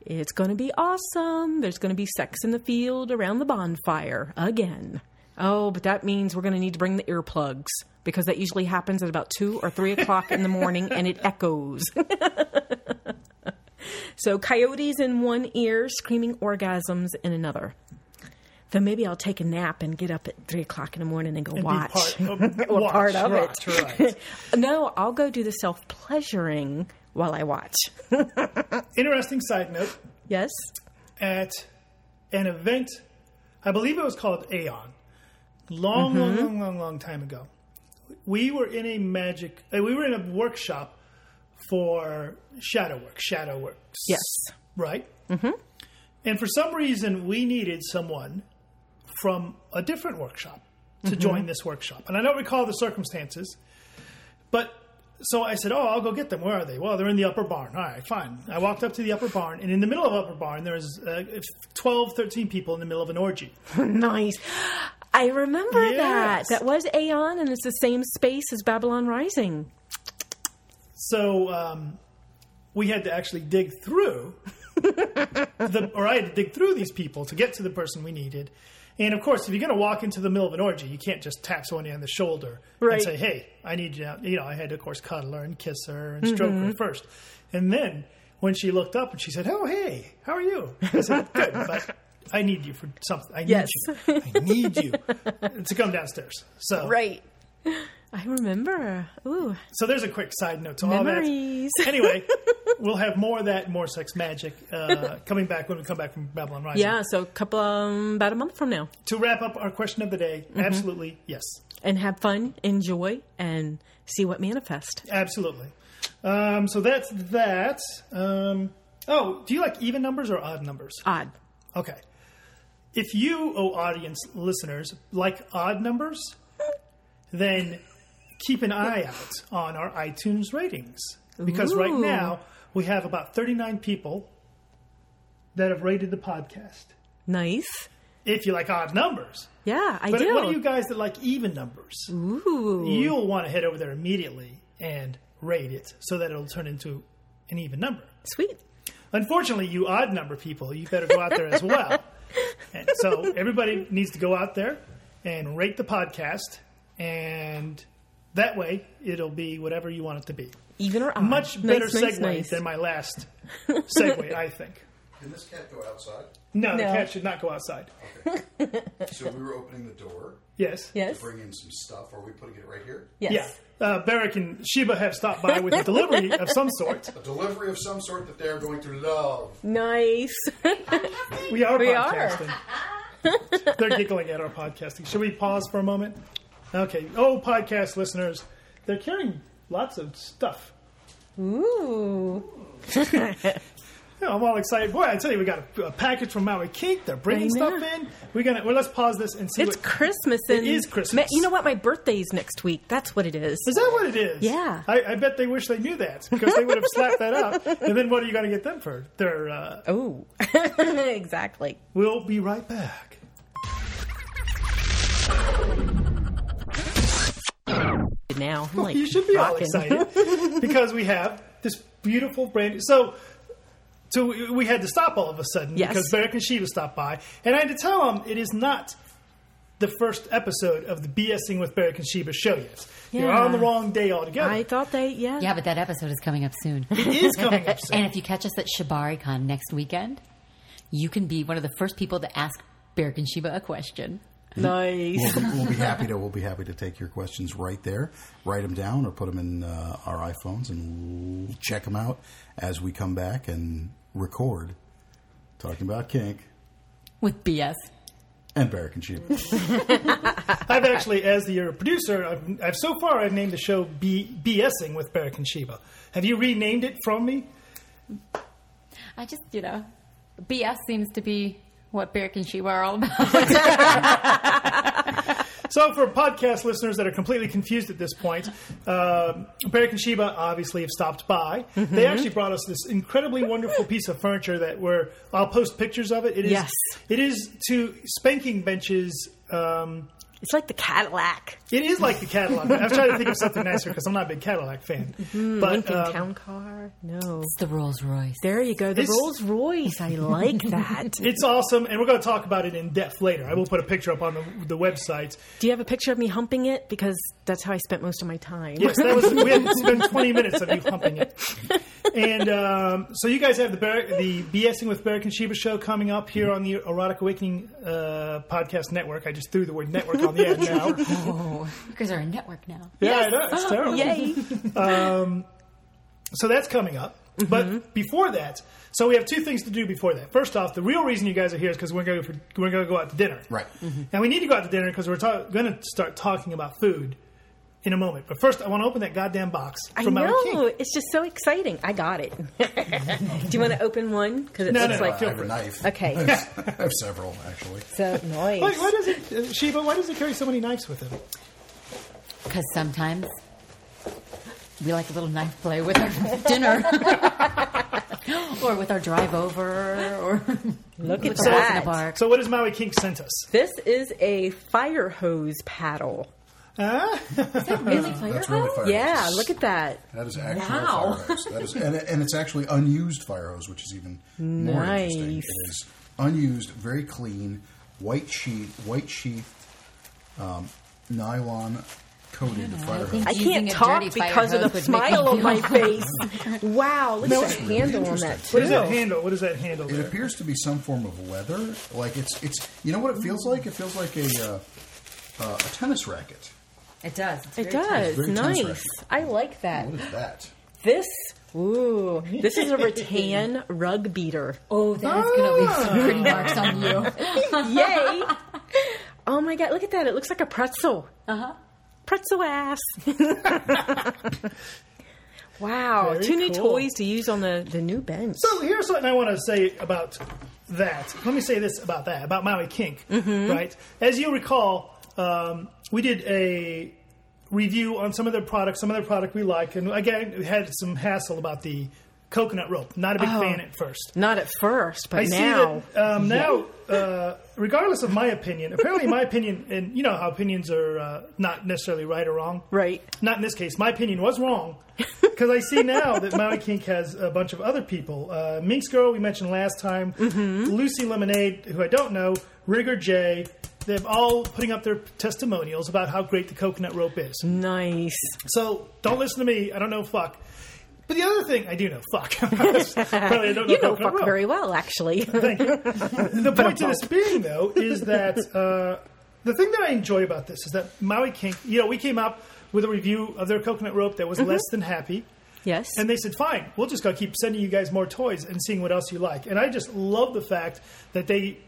[SPEAKER 1] it's going to be awesome. There's going to be sex in the field around the bonfire again. Oh, but that means we're going to need to bring the earplugs because that usually happens at about two or three o'clock in the morning, and it echoes. so coyotes in one ear, screaming orgasms in another. Maybe I'll take a nap and get up at three o'clock in the morning and go
[SPEAKER 2] be
[SPEAKER 1] watch.
[SPEAKER 2] part of-
[SPEAKER 1] or
[SPEAKER 2] watch,
[SPEAKER 1] part of
[SPEAKER 2] right,
[SPEAKER 1] it.
[SPEAKER 2] right.
[SPEAKER 1] no, I'll go do the self pleasuring while I watch.
[SPEAKER 2] Interesting side note
[SPEAKER 1] yes.
[SPEAKER 2] at an event, I believe it was called Aeon, long,
[SPEAKER 1] Mm-hmm.
[SPEAKER 2] long, long, long, long time ago. We were in a magic, uh, we were in a workshop for shadow work, shadow works.
[SPEAKER 1] Yes.
[SPEAKER 2] Right? Mm-hmm. And for some reason, we needed someone from a different workshop to
[SPEAKER 1] Mm-hmm.
[SPEAKER 2] join this workshop. And I don't recall the circumstances, but so I said, Oh, I'll go get them. Where are they? Well, they're in the upper barn. All right, fine. I walked up to the upper barn, and in the middle of upper barn, there was uh, 12, 13 people in the middle of an orgy.
[SPEAKER 1] nice. I remember that. That was Aeon, and it's the same space as Babylon Rising.
[SPEAKER 2] So um, we had to actually dig through, the, or I had to dig through these people to get to the person we needed. And of course, if you're going to walk into the middle of an orgy, you can't just tap someone on the shoulder
[SPEAKER 1] Right.
[SPEAKER 2] and say, "Hey, I need you." Out. You know, I had to, of course, cuddle her and kiss her and mm-hmm. stroke her first, and then when she looked up and she said, "Oh, hey, how are you?" I said, "Good, but I need you for something. I need
[SPEAKER 1] Yes.
[SPEAKER 2] you. I need you to come downstairs." So,
[SPEAKER 1] Right. I remember. Ooh,
[SPEAKER 2] so there's a quick side note to all that.
[SPEAKER 1] memories.
[SPEAKER 2] anyway, we'll have more of that, more sex magic uh, coming back when we come back from Babylon Rising.
[SPEAKER 1] Yeah, so a couple, um, about a month from now.
[SPEAKER 2] To wrap up our question of the day,
[SPEAKER 1] Mm-hmm.
[SPEAKER 2] absolutely yes,
[SPEAKER 1] And have fun, enjoy, and see what manifest.
[SPEAKER 2] absolutely. Um, so that's that. Um, oh, do you like even numbers or odd numbers?
[SPEAKER 1] Odd.
[SPEAKER 2] Okay. If you, oh audience listeners, like odd numbers, then keep an eye out on our iTunes ratings. Because right now we have about 39 people that have rated the podcast.
[SPEAKER 1] Nice.
[SPEAKER 2] If you like odd numbers.
[SPEAKER 1] Yeah, I
[SPEAKER 2] But
[SPEAKER 1] do.
[SPEAKER 2] what are you guys that like even numbers?
[SPEAKER 1] Ooh.
[SPEAKER 2] You'll want to head over there immediately and rate it so that it'll turn into an even number.
[SPEAKER 1] Sweet.
[SPEAKER 2] Unfortunately, you odd number people, you better go out there as well. And so everybody needs to go out there and rate the podcast, and that way it'll be whatever you want it to be.
[SPEAKER 1] Even or odd.
[SPEAKER 2] Much
[SPEAKER 1] Nice,
[SPEAKER 2] better
[SPEAKER 1] nice,
[SPEAKER 2] segue
[SPEAKER 1] nice.
[SPEAKER 2] than my last segue, I think.
[SPEAKER 3] Can this cat go outside?
[SPEAKER 2] No, the
[SPEAKER 1] No.
[SPEAKER 2] cat should not go outside.
[SPEAKER 3] So we were opening the door
[SPEAKER 2] Yes.
[SPEAKER 1] Yes.
[SPEAKER 3] to bring in some stuff. Are we putting it right here?
[SPEAKER 1] Yes.
[SPEAKER 2] Yeah. Uh, Barrick and Sheba have stopped by with a delivery of some sort.
[SPEAKER 3] A delivery of some sort that they are going to love.
[SPEAKER 1] Nice.
[SPEAKER 2] We are
[SPEAKER 1] We are.
[SPEAKER 2] podcasting. They're giggling at our podcasting. Should we pause for a moment? Okay. Oh, podcast listeners, they're carrying lots of stuff.
[SPEAKER 1] Ooh.
[SPEAKER 2] Yeah, I'm all excited. Boy, I tell you, we got a, a package from Maui Kink. They're bringing stuff in. We're gonna. Well, let's pause this and see.
[SPEAKER 1] It's
[SPEAKER 2] what,
[SPEAKER 1] Christmas.
[SPEAKER 2] It
[SPEAKER 1] And
[SPEAKER 2] is Christmas.
[SPEAKER 1] Ma- You know what? My birthday's next week. That's what it is.
[SPEAKER 2] Is that what it is?
[SPEAKER 1] Yeah.
[SPEAKER 2] I, I bet they wish they knew that because they would have slapped that up. And then what are you going to get them for? They're. Uh,
[SPEAKER 1] Oh. exactly.
[SPEAKER 2] we'll be right back.
[SPEAKER 1] Excited now. I'm oh, like,
[SPEAKER 2] you should be all
[SPEAKER 1] rocking.
[SPEAKER 2] excited because we have this beautiful brand. So, so we- we had to stop all of a sudden
[SPEAKER 1] Yes.
[SPEAKER 2] because Barrick and Shiva stopped by, and I had to tell them it is not the first episode of the BSing with Barrick and Shiva show yet. You're
[SPEAKER 1] Yeah.
[SPEAKER 2] on the wrong day altogether.
[SPEAKER 1] I thought they, yeah.
[SPEAKER 4] Yeah, but that episode is coming up soon.
[SPEAKER 2] it is coming up soon.
[SPEAKER 4] and if you catch us at ShibariCon next weekend, you can be one of the first people to ask Beric and Sheba a question.
[SPEAKER 1] Nice.
[SPEAKER 3] We'll be, we'll be happy to we'll be happy to take your questions right there. Write them down or put them in uh, our iPhones, and we'll check them out as we come back and record talking about kink
[SPEAKER 4] With BS.
[SPEAKER 3] and Barrack and Sheep.
[SPEAKER 2] I've actually, as the uh, producer, I've, I've so far I've named the show B, BSing with Barrick and Shiva. Have you renamed it from me?
[SPEAKER 4] I just, you know, BS seems to be what Beric and Sheba are all about.
[SPEAKER 2] So, for podcast listeners that are completely confused at this point, um, Barrick and Sheba obviously have stopped by.
[SPEAKER 1] Mm-hmm.
[SPEAKER 2] They actually brought us this incredibly wonderful piece of furniture that we're. I'll post pictures of it. It is.
[SPEAKER 1] Yes.
[SPEAKER 2] It is to spanking benches. Um,
[SPEAKER 1] It's like the Cadillac.
[SPEAKER 2] it is like the Cadillac. I was trying to think of something nicer because I'm not a big Cadillac fan. But
[SPEAKER 1] Mm-hmm. Lincoln
[SPEAKER 2] um,
[SPEAKER 1] Town Car. No.
[SPEAKER 4] it's the Rolls Royce.
[SPEAKER 1] There you go. The
[SPEAKER 2] It's-
[SPEAKER 1] Rolls Royce. I like that.
[SPEAKER 2] it's awesome, and we're going to talk about it in depth later. I will put a picture up on the, the website.
[SPEAKER 1] Do you have a picture of me humping it? Because that's how I spent most of my time.
[SPEAKER 2] Yes, that was we had to spend 20 minutes of you humping it. And um, so you guys have the Bar- the BSing with Barrick and Sheba show coming up here on the Erotic Awakening uh, podcast network. I just threw the word network on the end now.
[SPEAKER 4] Oh, you guys are a network now.
[SPEAKER 2] Yeah, I know. It's oh, terrible.
[SPEAKER 1] Yay.
[SPEAKER 2] Um, so that's coming up. But mm-hmm. before that, so we have two things to do before that. First off, the real reason you guys are here is because we're going to we're going to go out to dinner.
[SPEAKER 3] right. Mm-hmm.
[SPEAKER 2] And we need to go out to dinner because we're ta- going to start talking about food in a moment. But first, I want to open that goddamn box
[SPEAKER 1] I
[SPEAKER 2] from Maui
[SPEAKER 1] know.
[SPEAKER 2] King.
[SPEAKER 1] It's just so exciting. I got it. Do you want to open one? Because it
[SPEAKER 2] No,
[SPEAKER 1] looks
[SPEAKER 2] no, no.
[SPEAKER 1] like
[SPEAKER 3] I have a knife.
[SPEAKER 1] Okay.
[SPEAKER 3] I have several actually.
[SPEAKER 1] so nice.
[SPEAKER 2] Why, why does it, uh, Sheba? Why does it carry so many knives with it?
[SPEAKER 4] Because sometimes we like a little knife play with our dinner. or with our drive over, or
[SPEAKER 1] Look at
[SPEAKER 4] with the in
[SPEAKER 1] that.
[SPEAKER 4] the park.
[SPEAKER 2] So, what does Maui Kink sent us?
[SPEAKER 1] This is a fire hose paddle.
[SPEAKER 2] Huh?
[SPEAKER 4] Really, fire
[SPEAKER 3] That's really
[SPEAKER 4] hose?
[SPEAKER 3] fire
[SPEAKER 1] Yeah,
[SPEAKER 3] hose.
[SPEAKER 1] look at that.
[SPEAKER 3] That is actual
[SPEAKER 4] Wow.
[SPEAKER 3] fire hose. That is, and, and it's actually unused fire hose, which is even more interesting.
[SPEAKER 1] Nice.
[SPEAKER 3] It is unused, very clean, white sheet, white sheath, um, nylon coated fire hose.
[SPEAKER 1] I
[SPEAKER 4] Using
[SPEAKER 1] can't
[SPEAKER 4] a
[SPEAKER 1] talk
[SPEAKER 4] dirty fire
[SPEAKER 1] because of
[SPEAKER 4] hose
[SPEAKER 1] the
[SPEAKER 4] would make me
[SPEAKER 1] smile on
[SPEAKER 4] feel
[SPEAKER 1] my face. wow, look
[SPEAKER 3] No,
[SPEAKER 1] at
[SPEAKER 3] it's
[SPEAKER 1] the
[SPEAKER 3] really
[SPEAKER 1] handle on
[SPEAKER 3] interesting.
[SPEAKER 1] that.
[SPEAKER 2] What is that
[SPEAKER 1] too.
[SPEAKER 2] handle? What is that handle?
[SPEAKER 3] It
[SPEAKER 2] There?
[SPEAKER 3] appears to be some form of leather. Like it's it's you know what it feels like? It feels like a uh, uh, a tennis racket.
[SPEAKER 4] It does.
[SPEAKER 1] It does.
[SPEAKER 3] very
[SPEAKER 1] Nice.
[SPEAKER 3] tense
[SPEAKER 1] I like that.
[SPEAKER 3] What is that?
[SPEAKER 1] This, ooh, this is a rattan rug beater.
[SPEAKER 4] Oh, that is going to leave some pretty marks on you.
[SPEAKER 1] Yay! Oh my god, look at that. It looks like a pretzel.
[SPEAKER 4] Uh huh.
[SPEAKER 1] Pretzel ass. wow.
[SPEAKER 2] Very
[SPEAKER 1] Two new
[SPEAKER 2] cool.
[SPEAKER 1] toys to use on the, the new bench.
[SPEAKER 2] So here's something I want to say about that. Let me say this about that, about Maui Kink, right? As you'll recall, um, we did a review on some of their products, some of their product we like, and again, we had some hassle about the coconut rope. Not a big fan at first.
[SPEAKER 1] Not at first, but
[SPEAKER 2] I
[SPEAKER 1] now.
[SPEAKER 2] see that um, now, uh, regardless of my opinion, apparently my opinion, and you know how opinions are uh, not necessarily right or wrong.
[SPEAKER 1] Right.
[SPEAKER 2] Not in this case. My opinion was wrong because I see now that Maui Kink has a bunch of other people. Uh, Minx Girl, we mentioned last time. Lucy Lemonade, who I don't know. Rigger J. They're all putting up their testimonials about how great the coconut rope is.
[SPEAKER 1] Nice.
[SPEAKER 2] So don't listen to me. I don't know fuck. But the other thing, I do know fuck. I don't know
[SPEAKER 1] You know fuck
[SPEAKER 2] rope.
[SPEAKER 1] very well, actually.
[SPEAKER 2] Thank you. the point to this being, though, is that uh, the thing that I enjoy about this is that Maui Kink, you know, we came up with a review of their coconut rope that was less than happy.
[SPEAKER 1] yes.
[SPEAKER 2] And they said, fine, we'll just go keep sending you guys more toys and seeing what else you like. And I just love the fact that they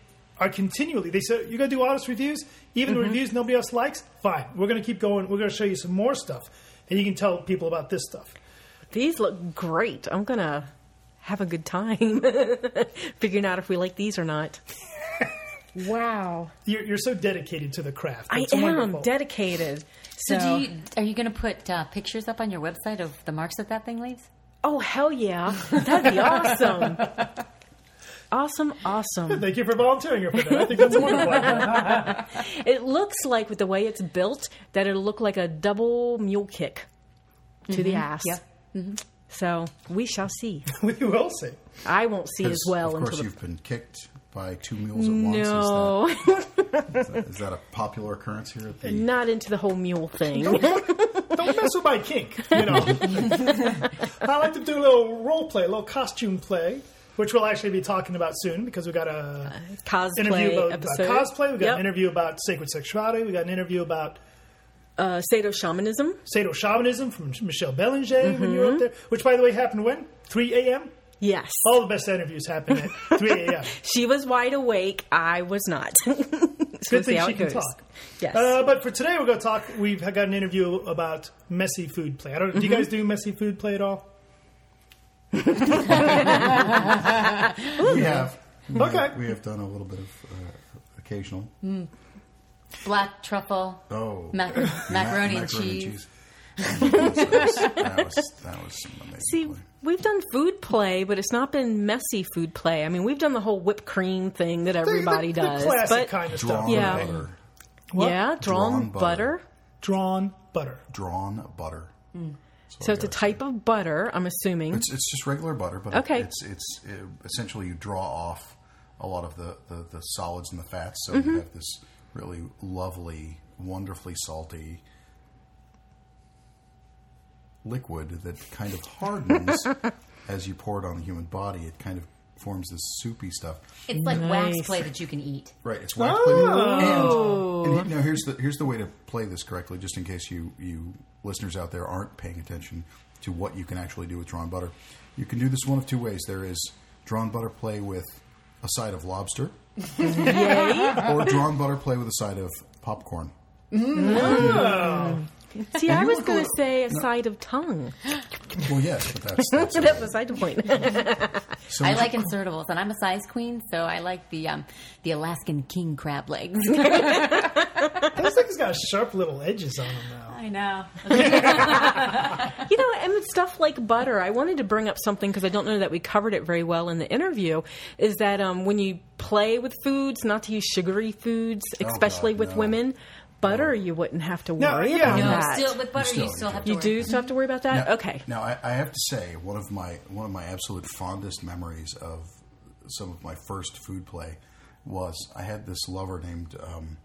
[SPEAKER 2] are continually, they said, you're going to do honest reviews? Even the reviews nobody else likes? Fine. We're going to keep going. We're going to show you some more stuff. And you can tell people about this stuff.
[SPEAKER 1] These look great. I'm going to have a good time figuring out if we like these or not. wow.
[SPEAKER 2] You're, you're so dedicated to the craft.
[SPEAKER 1] I am
[SPEAKER 2] wonderful.
[SPEAKER 1] dedicated.
[SPEAKER 4] So, do you, are you going to put uh, pictures up on your website of the marks that that thing leaves?
[SPEAKER 1] Oh, hell yeah. That'd be awesome. Awesome, awesome.
[SPEAKER 2] Thank you for volunteering her for that. I think that's wonderful.
[SPEAKER 1] it looks like, with the way it's built, that it'll look like a double mule kick to the mm-hmm. ass.
[SPEAKER 4] Yep. Mm-hmm.
[SPEAKER 1] So we shall see.
[SPEAKER 2] we will see.
[SPEAKER 1] I won't see as well
[SPEAKER 3] Of course,
[SPEAKER 1] until the
[SPEAKER 3] you've been kicked by two mules at once.
[SPEAKER 1] no,
[SPEAKER 3] Is, that, is, that, is that a popular occurrence here at the?
[SPEAKER 1] not into the whole mule thing.
[SPEAKER 2] Don't mess with my kink, you know. I like to do a little role play, a little costume play, which we'll actually be talking about soon because we got a interview
[SPEAKER 1] Cosplay
[SPEAKER 2] about,
[SPEAKER 1] episode.
[SPEAKER 2] about cosplay. We got
[SPEAKER 1] Yep.
[SPEAKER 2] an interview about sacred sexuality. We got an interview about
[SPEAKER 1] uh, Sado shamanism.
[SPEAKER 2] Sado shamanism from Michelle Belanger when you were
[SPEAKER 1] Mm-hmm.
[SPEAKER 2] up there, which by the way happened when 3 a.m.
[SPEAKER 1] Yes,
[SPEAKER 2] All the best interviews happen at 3 a.m.
[SPEAKER 1] she was wide awake. I was not.
[SPEAKER 2] Good thing she can talk.
[SPEAKER 1] Yes.
[SPEAKER 2] Uh, but for today, we're going to talk. We've got an interview about messy food play. I don't. Do you guys do messy food play at all?
[SPEAKER 3] we have. We
[SPEAKER 2] Okay.
[SPEAKER 3] have- we have done a little bit of uh, occasional.
[SPEAKER 4] Black truffle.
[SPEAKER 3] Oh,
[SPEAKER 4] Mac-
[SPEAKER 3] ma-
[SPEAKER 4] macaroni and cheese.
[SPEAKER 3] that, was, that was that was some.
[SPEAKER 1] See,
[SPEAKER 3] play.
[SPEAKER 1] we've done food play, but it's not been messy food play. I mean, we've done the whole whipped cream thing that everybody
[SPEAKER 2] the, the
[SPEAKER 1] does.
[SPEAKER 2] classic
[SPEAKER 1] but
[SPEAKER 2] kind of
[SPEAKER 3] drawn
[SPEAKER 2] stuff.
[SPEAKER 1] Yeah.
[SPEAKER 3] butter,
[SPEAKER 2] What?
[SPEAKER 1] yeah, drawn,
[SPEAKER 3] Drawn
[SPEAKER 1] butter.
[SPEAKER 3] butter.
[SPEAKER 2] Drawn butter.
[SPEAKER 3] drawn butter.
[SPEAKER 1] So it's a type of butter, I'm assuming.
[SPEAKER 3] It's, it's just regular butter, but
[SPEAKER 1] Okay.
[SPEAKER 3] it's it's uh, essentially you draw off a lot of the, the, the solids and the fats, so
[SPEAKER 1] Mm-hmm.
[SPEAKER 3] you have this really lovely, wonderfully salty liquid that kind of hardens as you pour it on the human body. It kind of forms this soupy stuff.
[SPEAKER 4] It's like wax play that you can eat.
[SPEAKER 3] Right, it's wax
[SPEAKER 1] Oh.
[SPEAKER 3] plate. And, and he- now here's the here's the way to play this correctly, just in case you you listeners out there aren't paying attention to what you can actually do with drawn butter. You can do this one of two ways. There is drawn butter play with a side of lobster, or drawn butter play with a side of popcorn. Mm.
[SPEAKER 1] See, I was going to say a side of tongue.
[SPEAKER 3] Well, yes, but that's, that's
[SPEAKER 1] That's beside the point.
[SPEAKER 3] so
[SPEAKER 4] I like insertables, and I'm a size queen, so I like the um, the Alaskan king crab legs.
[SPEAKER 2] Those things got sharp little edges on them now.
[SPEAKER 4] I know.
[SPEAKER 1] you know, and stuff like butter, I wanted to bring up something because I don't know that we covered it very well in the interview. Is that um, when you play with foods, not to use sugary foods, especially
[SPEAKER 3] God,
[SPEAKER 1] with
[SPEAKER 3] no.
[SPEAKER 1] women, butter you wouldn't have to
[SPEAKER 2] No,
[SPEAKER 1] worry
[SPEAKER 2] yeah,
[SPEAKER 1] about
[SPEAKER 2] no,
[SPEAKER 4] No,
[SPEAKER 1] that.
[SPEAKER 4] still with butter,
[SPEAKER 3] still-
[SPEAKER 4] you still have to.
[SPEAKER 1] you
[SPEAKER 4] worry.
[SPEAKER 1] do still have to worry about that.
[SPEAKER 3] Now-
[SPEAKER 1] okay.
[SPEAKER 3] Now, I, I have to say, one of my one of my absolute fondest memories of some of my first food play was I had this lover named um,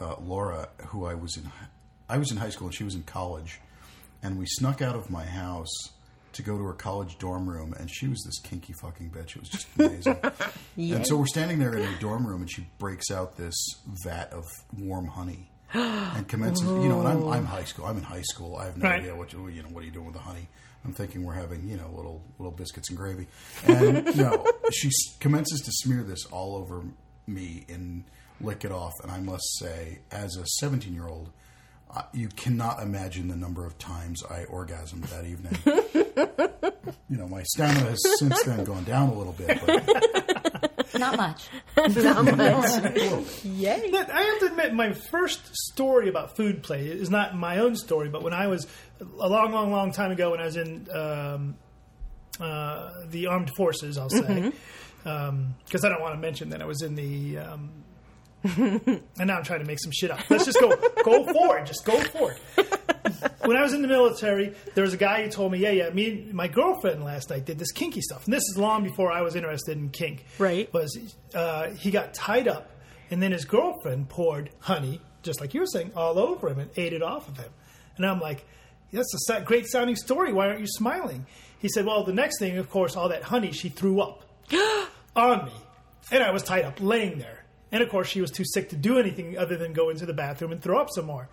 [SPEAKER 3] uh, Laura, who I was in I was in high school and she was in college, and we snuck out of my house to go to her college dorm room, and she was this kinky fucking bitch. It was just amazing. And so we're standing there in her dorm room, and she breaks out this vat of warm honey. and commences, you know, and I'm, I'm high school. I'm in high school. I have no
[SPEAKER 2] Right.
[SPEAKER 3] idea what you, you know. What are you doing with the honey? I'm thinking we're having, you know, little little biscuits and gravy. And no, she s- commences to smear this all over me and lick it off. And I must say, as a 17 year old, you cannot imagine the number of times I orgasmed that evening. you know, my stamina has since then gone down a little bit, but
[SPEAKER 4] Not much.
[SPEAKER 1] Not much.
[SPEAKER 3] a little.
[SPEAKER 1] Yay.
[SPEAKER 2] But I have to admit, my first story about food play is not my own story, but when I was a long, long, long time ago, when I was in um, uh, the armed forces, I'll say, because I don't want to mention that I was in the. Um, and now I'm trying to make some shit up. Let's just go go for it. Just go for it. When I was in the military, there was a guy who told me, "Yeah, yeah, me and my girlfriend last night did this kinky stuff." And this is long before I was interested in kink.
[SPEAKER 1] Right.
[SPEAKER 2] Was uh, he got tied up, and then his girlfriend poured honey, just like you were saying, all over him and ate it off of him. And I'm like, "That's a great sounding story. Why aren't you smiling?" He said, "Well, the next thing, of course, all that honey she threw up on me, and I was tied up, laying there. And of course, she was too sick to do anything other than go into the bathroom and throw up some more.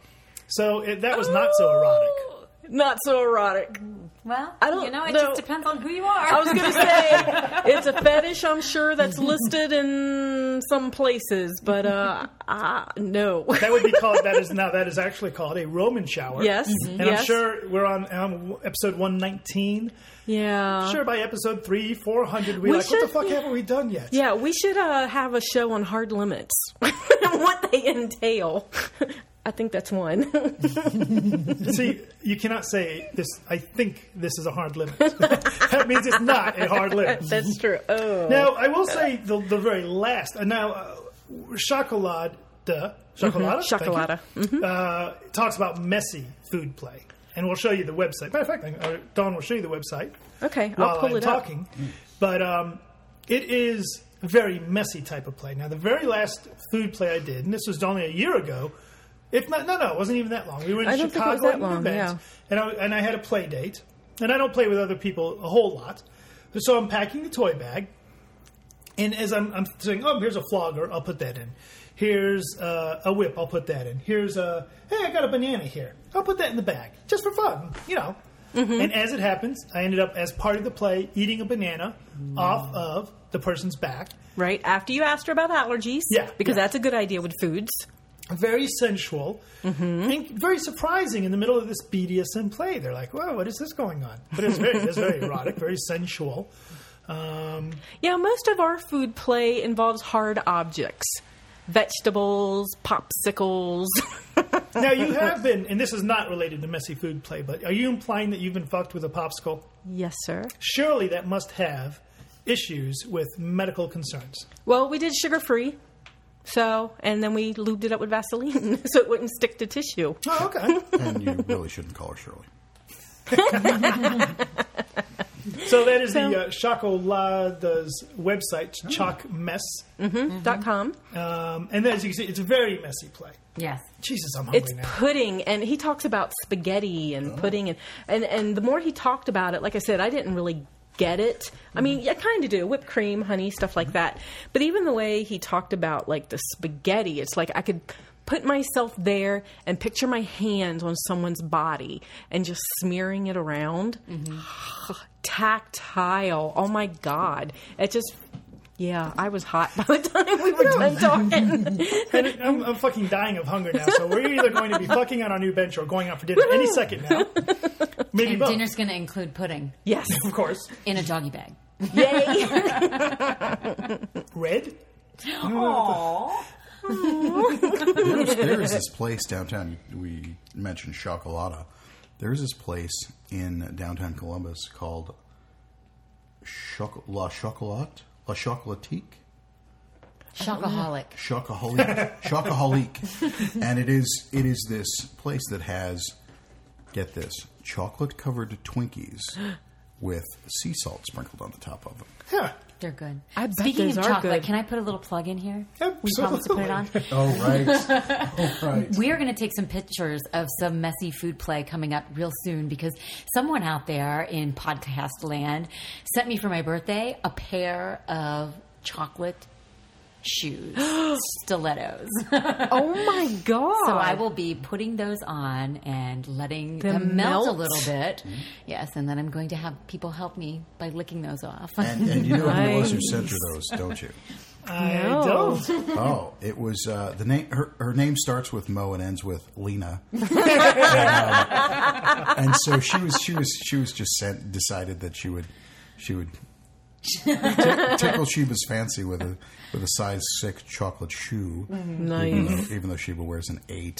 [SPEAKER 2] So it, that was not so oh, erotic.
[SPEAKER 1] Not so erotic.
[SPEAKER 4] Well,
[SPEAKER 1] I don't
[SPEAKER 4] you know, it
[SPEAKER 1] know.
[SPEAKER 4] just depends on who you are.
[SPEAKER 1] I was going to say it's a fetish. I'm sure that's listed in some places, but uh, uh no.
[SPEAKER 2] That would be called. That is now. That is actually called a Roman shower.
[SPEAKER 1] Yes,
[SPEAKER 2] and
[SPEAKER 1] yes.
[SPEAKER 2] I'm sure we're on um, episode 119.
[SPEAKER 1] Yeah.
[SPEAKER 2] Sure, by episode three, 400, we're
[SPEAKER 1] We
[SPEAKER 2] like, what the
[SPEAKER 1] should-
[SPEAKER 2] fuck haven't we done yet?
[SPEAKER 1] Yeah, we should uh, have a show on hard limits, what they entail. I think that's one.
[SPEAKER 2] See, you cannot say this. I think this is a hard limit. that means it's not a hard limit.
[SPEAKER 1] that's true. Oh.
[SPEAKER 2] Now, I will say the, the very last. And now, uh, Chocolade, Chocolata, you.
[SPEAKER 1] Chocolata. Mhm.
[SPEAKER 2] uh, talks about messy food play, and we'll show you the website. Matter of fact, uh, Dawn will show you the website
[SPEAKER 1] Okay, I'll pull it up.
[SPEAKER 2] I'm
[SPEAKER 1] it up.
[SPEAKER 2] talking. But um, it is a very messy type of play. Now, the very last food play I did, and this was only a year ago. If not, no, no, it wasn't even that long. We were in
[SPEAKER 1] I don't think it
[SPEAKER 2] Chicago
[SPEAKER 1] was that
[SPEAKER 2] at
[SPEAKER 1] long, yeah.
[SPEAKER 2] and I, and I had a play date, and I don't play with other people a whole lot. So I'm packing the toy bag, and as I'm, I'm saying, oh, here's a flogger, I'll put that in. Here's uh, a whip, I'll put that in. Here's a, hey, I got a banana here. I'll put that in the bag, just for fun, you know.
[SPEAKER 1] Mm-hmm.
[SPEAKER 2] And as it happens, I ended up, as part of the play, eating a banana off of the person's back.
[SPEAKER 1] Right after you asked her about allergies.
[SPEAKER 2] Yeah,
[SPEAKER 1] Because
[SPEAKER 2] yeah.
[SPEAKER 1] that's a good idea with foods.
[SPEAKER 2] Very sensual and very surprising in the middle of this BDSM play. They're like, whoa, what is this going on? But it's very, it's very erotic, very sensual. Um,
[SPEAKER 1] Yeah, most of our food play involves hard objects. Vegetables, popsicles.
[SPEAKER 2] now, you have been, and this is not related to messy food play, but are you implying that you've been fucked with a popsicle?
[SPEAKER 1] yes, sir.
[SPEAKER 2] surely that must have issues with medical concerns.
[SPEAKER 1] Well, we did sugar free. So, and then we lubed it up with Vaseline so it wouldn't stick to tissue.
[SPEAKER 2] Oh, okay.
[SPEAKER 3] And you really shouldn't call her Shirley.
[SPEAKER 2] so that is
[SPEAKER 1] So-
[SPEAKER 2] the uh, Chocolata's website, Choc-Mess.
[SPEAKER 1] Dot com.
[SPEAKER 2] Um, and as you can see, it's a very messy play.
[SPEAKER 4] Yes.
[SPEAKER 2] Jesus, I'm hungry
[SPEAKER 1] It's
[SPEAKER 2] now.
[SPEAKER 1] pudding, and he talks about spaghetti and pudding, and, and and the more he talked about it, like I said, I didn't really get it. I mean, I kind of do whipped cream, honey, stuff like mm-hmm. that. But even the way he talked about like the spaghetti, it's like I could put myself there and picture my hands on someone's body and just smearing it around. Mm-hmm. Tactile. Oh my god! It just. Yeah, I was hot by the time we were done talking.
[SPEAKER 2] And I'm, I'm fucking dying of hunger now. So we're either going to be fucking on our new bench or going out for dinner any second now. Maybe
[SPEAKER 4] And
[SPEAKER 2] both.
[SPEAKER 4] dinner's going to include pudding
[SPEAKER 1] yes.
[SPEAKER 2] of course.
[SPEAKER 4] in a doggy bag.
[SPEAKER 1] Yay.
[SPEAKER 2] Red.
[SPEAKER 3] There's, there is this place downtown. We mentioned Chocolata. There's this place in downtown Columbus called Choc- La Chocolate, La Chocolatique,
[SPEAKER 4] Chocoholic.
[SPEAKER 3] Chocoholic, Chocoholic, and it is it is this place that has get this chocolate covered Twinkies with sea salt sprinkled on the top of them.
[SPEAKER 2] Yeah.
[SPEAKER 4] They're good.
[SPEAKER 1] I bet
[SPEAKER 4] Speaking
[SPEAKER 1] those
[SPEAKER 4] of
[SPEAKER 1] are
[SPEAKER 4] chocolate,
[SPEAKER 1] good.
[SPEAKER 4] can I put a little plug in here? We promised to put it on.
[SPEAKER 3] Oh right, oh right.
[SPEAKER 4] We are going to take some pictures of some messy food play coming up real soon because someone out there in podcast land sent me for my birthday a pair of chocolate shoes, stilettos.
[SPEAKER 1] Oh my god!
[SPEAKER 4] So I will be putting those on and letting them,
[SPEAKER 1] Them
[SPEAKER 4] melt. a little bit. Yes, and then I'm going to have people help me by licking those off.
[SPEAKER 3] And, and you know who it was who sent her those, don't you?
[SPEAKER 2] I
[SPEAKER 1] No.
[SPEAKER 2] don't.
[SPEAKER 3] Oh, it was uh, the name. Her, her name starts with Mo and ends with Lena, and, um, and so she was. She was. She was just sent. Decided that she would. She would t- tickle Sheba's fancy with a with a size six chocolate shoe, even,
[SPEAKER 1] nice.
[SPEAKER 3] though, even though Sheba wears an eight.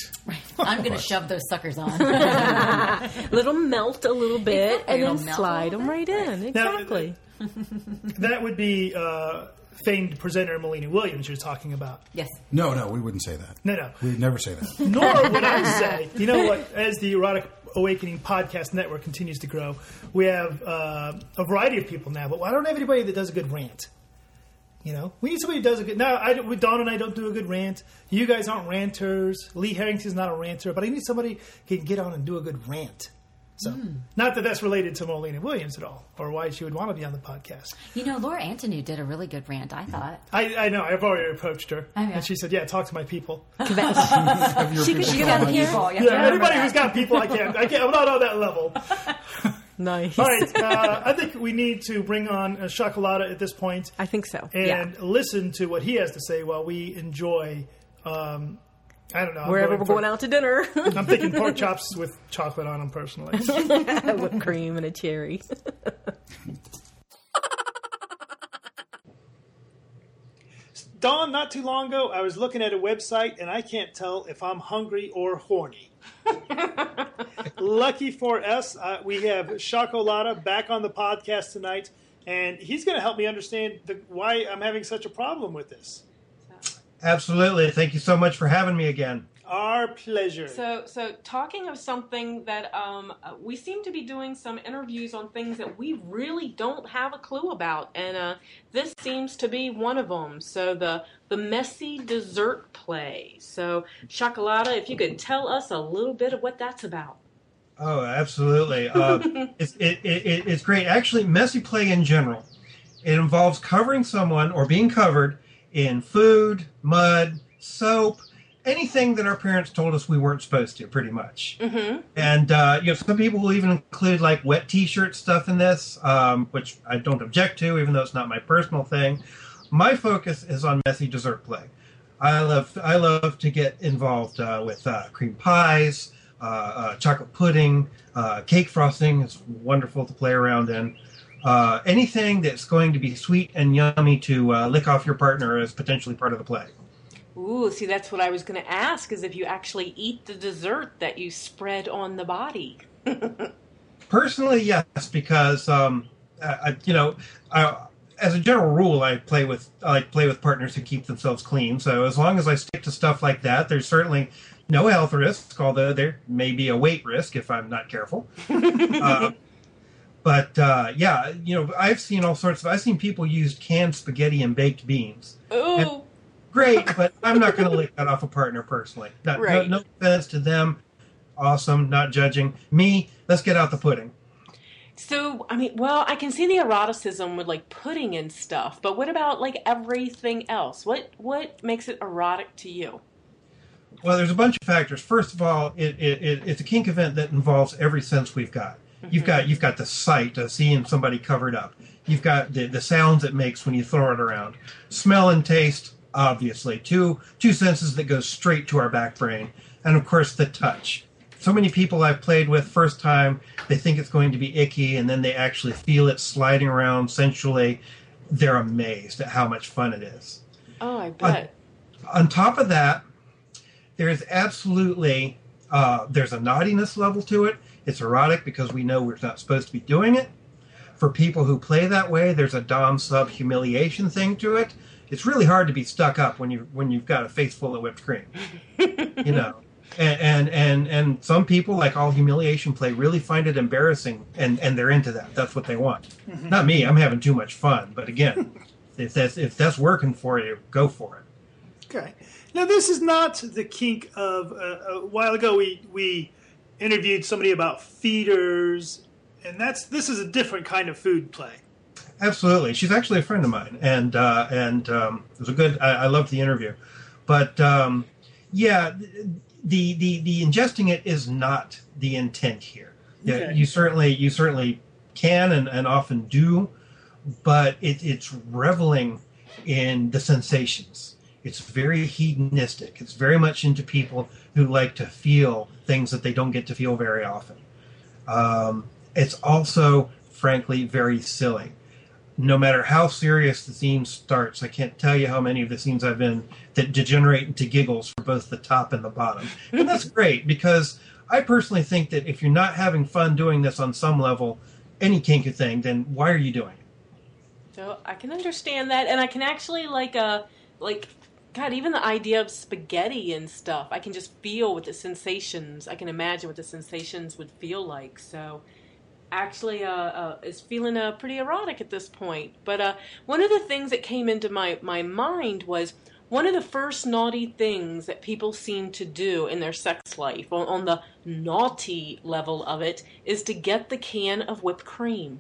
[SPEAKER 4] I'm going to shove those suckers on.
[SPEAKER 1] Little melt a little bit
[SPEAKER 4] Exactly,
[SPEAKER 1] and
[SPEAKER 4] it'll
[SPEAKER 1] then
[SPEAKER 4] melt a
[SPEAKER 1] slide
[SPEAKER 4] little
[SPEAKER 1] them right in.
[SPEAKER 2] Now,
[SPEAKER 1] Exactly.
[SPEAKER 2] That would be uh, famed presenter Melina Williams you're talking about.
[SPEAKER 4] yes.
[SPEAKER 3] No, no, we wouldn't say that.
[SPEAKER 2] No, no.
[SPEAKER 3] We'd never say that.
[SPEAKER 2] Nor would I say, you know what, as the Erotic Awakening podcast network continues to grow, we have uh, a variety of people now, but I don't have anybody that does a good rant. You know, we need somebody who does a good. Now, I, Dawn and I don't do a good rant. You guys aren't ranters. Lee Harrington's not a ranter, but I need somebody who can get on and do a good rant. So, not that that's related to Molina Williams at all, or why she would want to be on the podcast.
[SPEAKER 4] You know, Laura Antoniou did a really good rant. I thought.
[SPEAKER 2] I, I know. I've already approached her,
[SPEAKER 4] Oh, yeah.
[SPEAKER 2] and she said, "Yeah, talk to my people."
[SPEAKER 3] Have
[SPEAKER 1] She could-
[SPEAKER 3] people
[SPEAKER 1] she got
[SPEAKER 3] on
[SPEAKER 1] here.
[SPEAKER 3] you?
[SPEAKER 2] Yeah, everybody who's got people, I can't. I can't. I'm not on that level.
[SPEAKER 1] Nice.
[SPEAKER 2] All right, uh, I think we need to bring on uh, Chocolata at this point
[SPEAKER 1] I think so.
[SPEAKER 2] and
[SPEAKER 1] yeah.
[SPEAKER 2] listen to what he has to say while we enjoy. Um, I don't know. I'm
[SPEAKER 1] Wherever we're
[SPEAKER 2] for-
[SPEAKER 1] going out to dinner,
[SPEAKER 2] I'm thinking pork chops with chocolate on them personally.
[SPEAKER 1] whipped cream and a cherry.
[SPEAKER 2] Dawn, not too long ago, I was looking at a website and I can't tell if I'm hungry or horny. Lucky for us, uh, we have Chocolata back on the podcast tonight, and he's going to help me understand the, why I'm having such a problem with this.
[SPEAKER 5] Absolutely. Thank you so much for having me again.
[SPEAKER 2] Our pleasure.
[SPEAKER 1] So, so talking of something that um, we seem to be doing some interviews on things that we really don't have a clue about, and uh, this seems to be one of them. So the the messy dessert play. So, Chocolata, if you could tell us a little bit of what that's about.
[SPEAKER 5] Oh, absolutely. Uh, it's it, it, it's great. Actually, messy play in general, it involves covering someone or being covered in food, mud, soap anything that our parents told us we weren't supposed to, pretty much.
[SPEAKER 1] Mm-hmm.
[SPEAKER 5] And uh, you know, some people will even include like wet T-shirt stuff in this, um, which I don't object to, even though it's not my personal thing. My focus is on messy dessert play. I love I love to get involved uh, with uh, cream pies, uh, uh, chocolate pudding, uh, cake frosting. It's wonderful to play around in. Anything that's going to be sweet and yummy to lick off your partner is potentially part of the play.
[SPEAKER 1] Ooh, see, that's what I was going to ask: is if you actually eat the dessert that you spread on the body.
[SPEAKER 5] Personally, yes, because um, I, you know, I, as a general rule, I play with I like play with partners who keep themselves clean. So as long as I stick to stuff like that, there's certainly no health risk, although there may be a weight risk if I'm not careful. uh, but uh, yeah, you know, I've seen all sorts of. I've seen people use canned spaghetti and baked beans.
[SPEAKER 1] Ooh.
[SPEAKER 5] Great, but I'm not going to lick that off a partner personally. Not,
[SPEAKER 1] right.
[SPEAKER 5] no, no offense to them. Awesome, not judging. Me, let's get out the pudding.
[SPEAKER 1] So, I mean, well, I can see the eroticism with like pudding and stuff, but what about like everything else? What what makes it erotic to you?
[SPEAKER 5] Well, there's a bunch of factors. First of all, it, it, it it's a kink event that involves every sense we've got. You've got you've got the sight of seeing somebody covered up. You've got the, the sounds it makes when you throw it around. Smell and taste, obviously. Two two senses that go straight to our back brain. And of course the touch. So many people i've played with first time they think it's going to be icky and then they actually feel it sliding around sensually. They're amazed at how much fun it is.
[SPEAKER 1] Oh i bet.
[SPEAKER 5] on, on top of that there's absolutely uh, there's a naughtiness level to it it's erotic because we know we're not supposed to be doing it for people who play that way there's a dom sub humiliation thing to it it's really hard to be stuck up when you when you've got a face full of whipped cream. you know. And, and and and some people like all humiliation play really find it embarrassing and and they're into that that's what they want mm-hmm. not me i'm having too much fun but again if that's if that's working for you go for it
[SPEAKER 2] okay now this is not the kink of uh, a while ago we we interviewed somebody about feeders and that's this is a different kind of food play
[SPEAKER 5] Absolutely, she's actually a friend of mine, and uh, and um, it was a good. I, I loved the interview, but um, yeah, the, the the ingesting it is not the intent here. Okay. Yeah, you certainly you certainly can and, and often do, but it, it's reveling in the sensations. It's very hedonistic. It's very much into people who like to feel things that they don't get to feel very often. Um, it's also, frankly, very silly no matter how serious the scene starts, I can't tell you how many of the scenes I've been that degenerate into giggles for both the top and the bottom. And that's great because I personally think that if you're not having fun doing this on some level, any kinky thing, then why are you doing it?
[SPEAKER 1] So I can understand that, and I can actually like uh like God, even the idea of spaghetti and stuff, I can just feel what the sensations. I can imagine what the sensations would feel like. So actually uh, uh, feeling uh, pretty erotic at this point. But uh, one of the things that came into my, my mind was one of the first naughty things that people seem to do in their sex life, on, on the naughty level of it, is to get the can of whipped cream.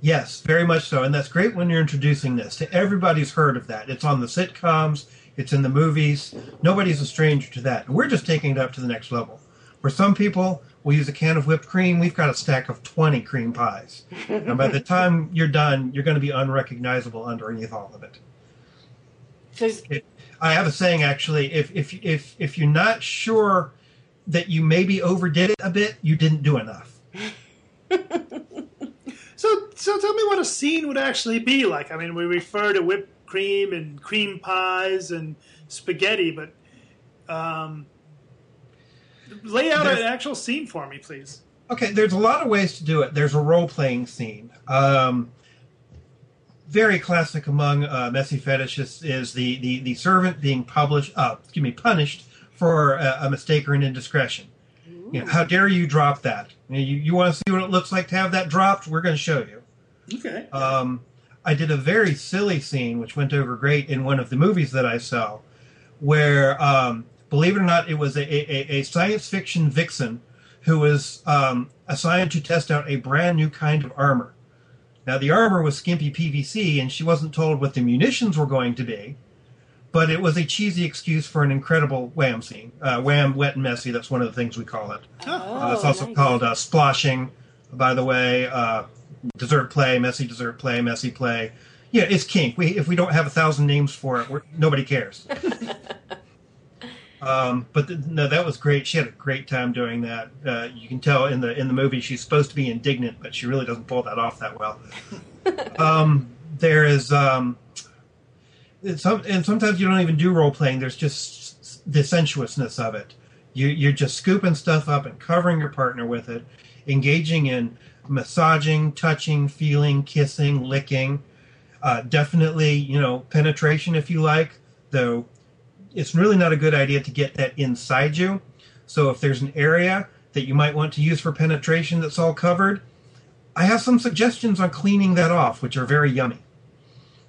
[SPEAKER 5] Yes, very much so. And that's great when you're introducing this. To everybody's heard of that. It's on the sitcoms, it's in the movies. Nobody's a stranger to that. We're just taking it up to the next level. For some people, we'll use a can of whipped cream. We've got a stack of 20 cream pies. and by the time you're done, you're going to be unrecognizable underneath all of it. it. I have a saying actually, if, if, if, if you're not sure that you maybe overdid it a bit, you didn't do enough.
[SPEAKER 2] So, tell me what a scene would actually be like. I mean, we refer to whipped cream and cream pies and spaghetti, but um, lay out
[SPEAKER 5] There's-
[SPEAKER 2] an actual scene for me, please.
[SPEAKER 5] Okay, there's a lot of ways to do it. There's a role playing scene. Um, very classic among uh, messy fetishists is the, the, the servant being published, uh, excuse me, punished for a, a mistake or an indiscretion. You know, how dare you drop that? You, you want to see what it looks like to have that dropped? We're going to show you.
[SPEAKER 2] Okay.
[SPEAKER 5] Um, I did a very silly scene, which went over great in one of the movies that I saw, where, um, believe it or not, it was a, a, a science fiction vixen who was um, assigned to test out a brand new kind of armor. Now, the armor was skimpy PVC, and she wasn't told what the munitions were going to be, but it was a cheesy excuse for an incredible wham scene. Uh, wham, wet, and messy, that's one of the things we call it. Uh, it's also
[SPEAKER 6] nice.
[SPEAKER 5] called uh, splashing, by the way. Dessert play, messy dessert play, messy play. Yeah, it's kink. We if we don't have a thousand names for it, nobody cares. um, but th no, that was great. She had a great time doing that. Uh, you can tell in the in the movie she's supposed to be indignant, but she really doesn't pull that off that well. um, there is um, it's some, and sometimes you don't even do role playing. There's just the sensuousness of it. You you're just scooping stuff up and covering your partner with it, engaging in massaging, touching, feeling, kissing, licking. Uh, definitely, you know, penetration if you like. Though it's really not a good idea to get that inside you. So if there's an area that you might want to use for penetration that's all covered, I have some suggestions on cleaning that off, which are very yummy.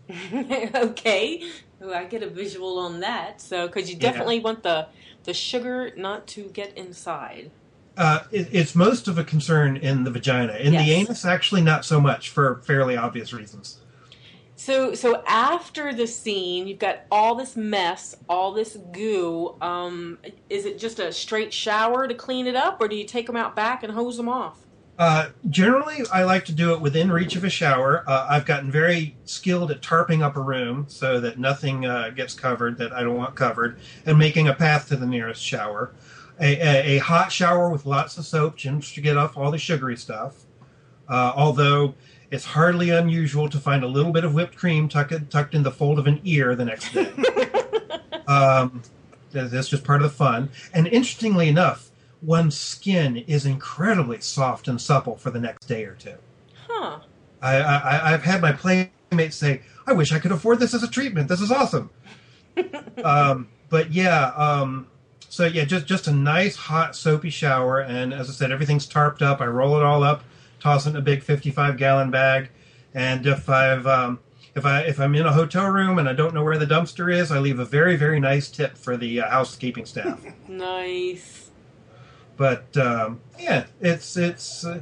[SPEAKER 6] okay. Well, I get a visual on that. So, because you definitely want the the sugar not to get inside.
[SPEAKER 5] Uh, it, it's most of a concern in the vagina. In the anus, actually, not so much for fairly obvious reasons.
[SPEAKER 6] So, so after the scene, you've got all this mess, all this goo. Um, is it just a straight shower to clean it up, or do you take them out back and hose them off?
[SPEAKER 5] Uh, generally, I like to do it within reach of a shower. Uh, I've gotten very skilled at tarping up a room so that nothing uh, gets covered that I don't want covered, and making a path to the nearest shower. A, a, a hot shower with lots of soap just to get off all the sugary stuff. Uh, although it's hardly unusual to find a little bit of whipped cream tucked, tucked in the fold of an ear the next day. um, that's just part of the fun. And interestingly enough, one's skin is incredibly soft and supple for the next day or two.
[SPEAKER 6] Huh.
[SPEAKER 5] I, I, I've had my playmates say, "I wish I could afford this as a treatment. This is awesome." um, but yeah, um, so yeah, just just a nice hot soapy shower, and as I said, everything's tarped up. I roll it all up, toss it in a big fifty-five gallon bag, and if I've um, if I if I'm in a hotel room and I don't know where the dumpster is, I leave a very very nice tip for the uh, housekeeping staff.
[SPEAKER 6] Nice.
[SPEAKER 5] but um, yeah, it's it's uh,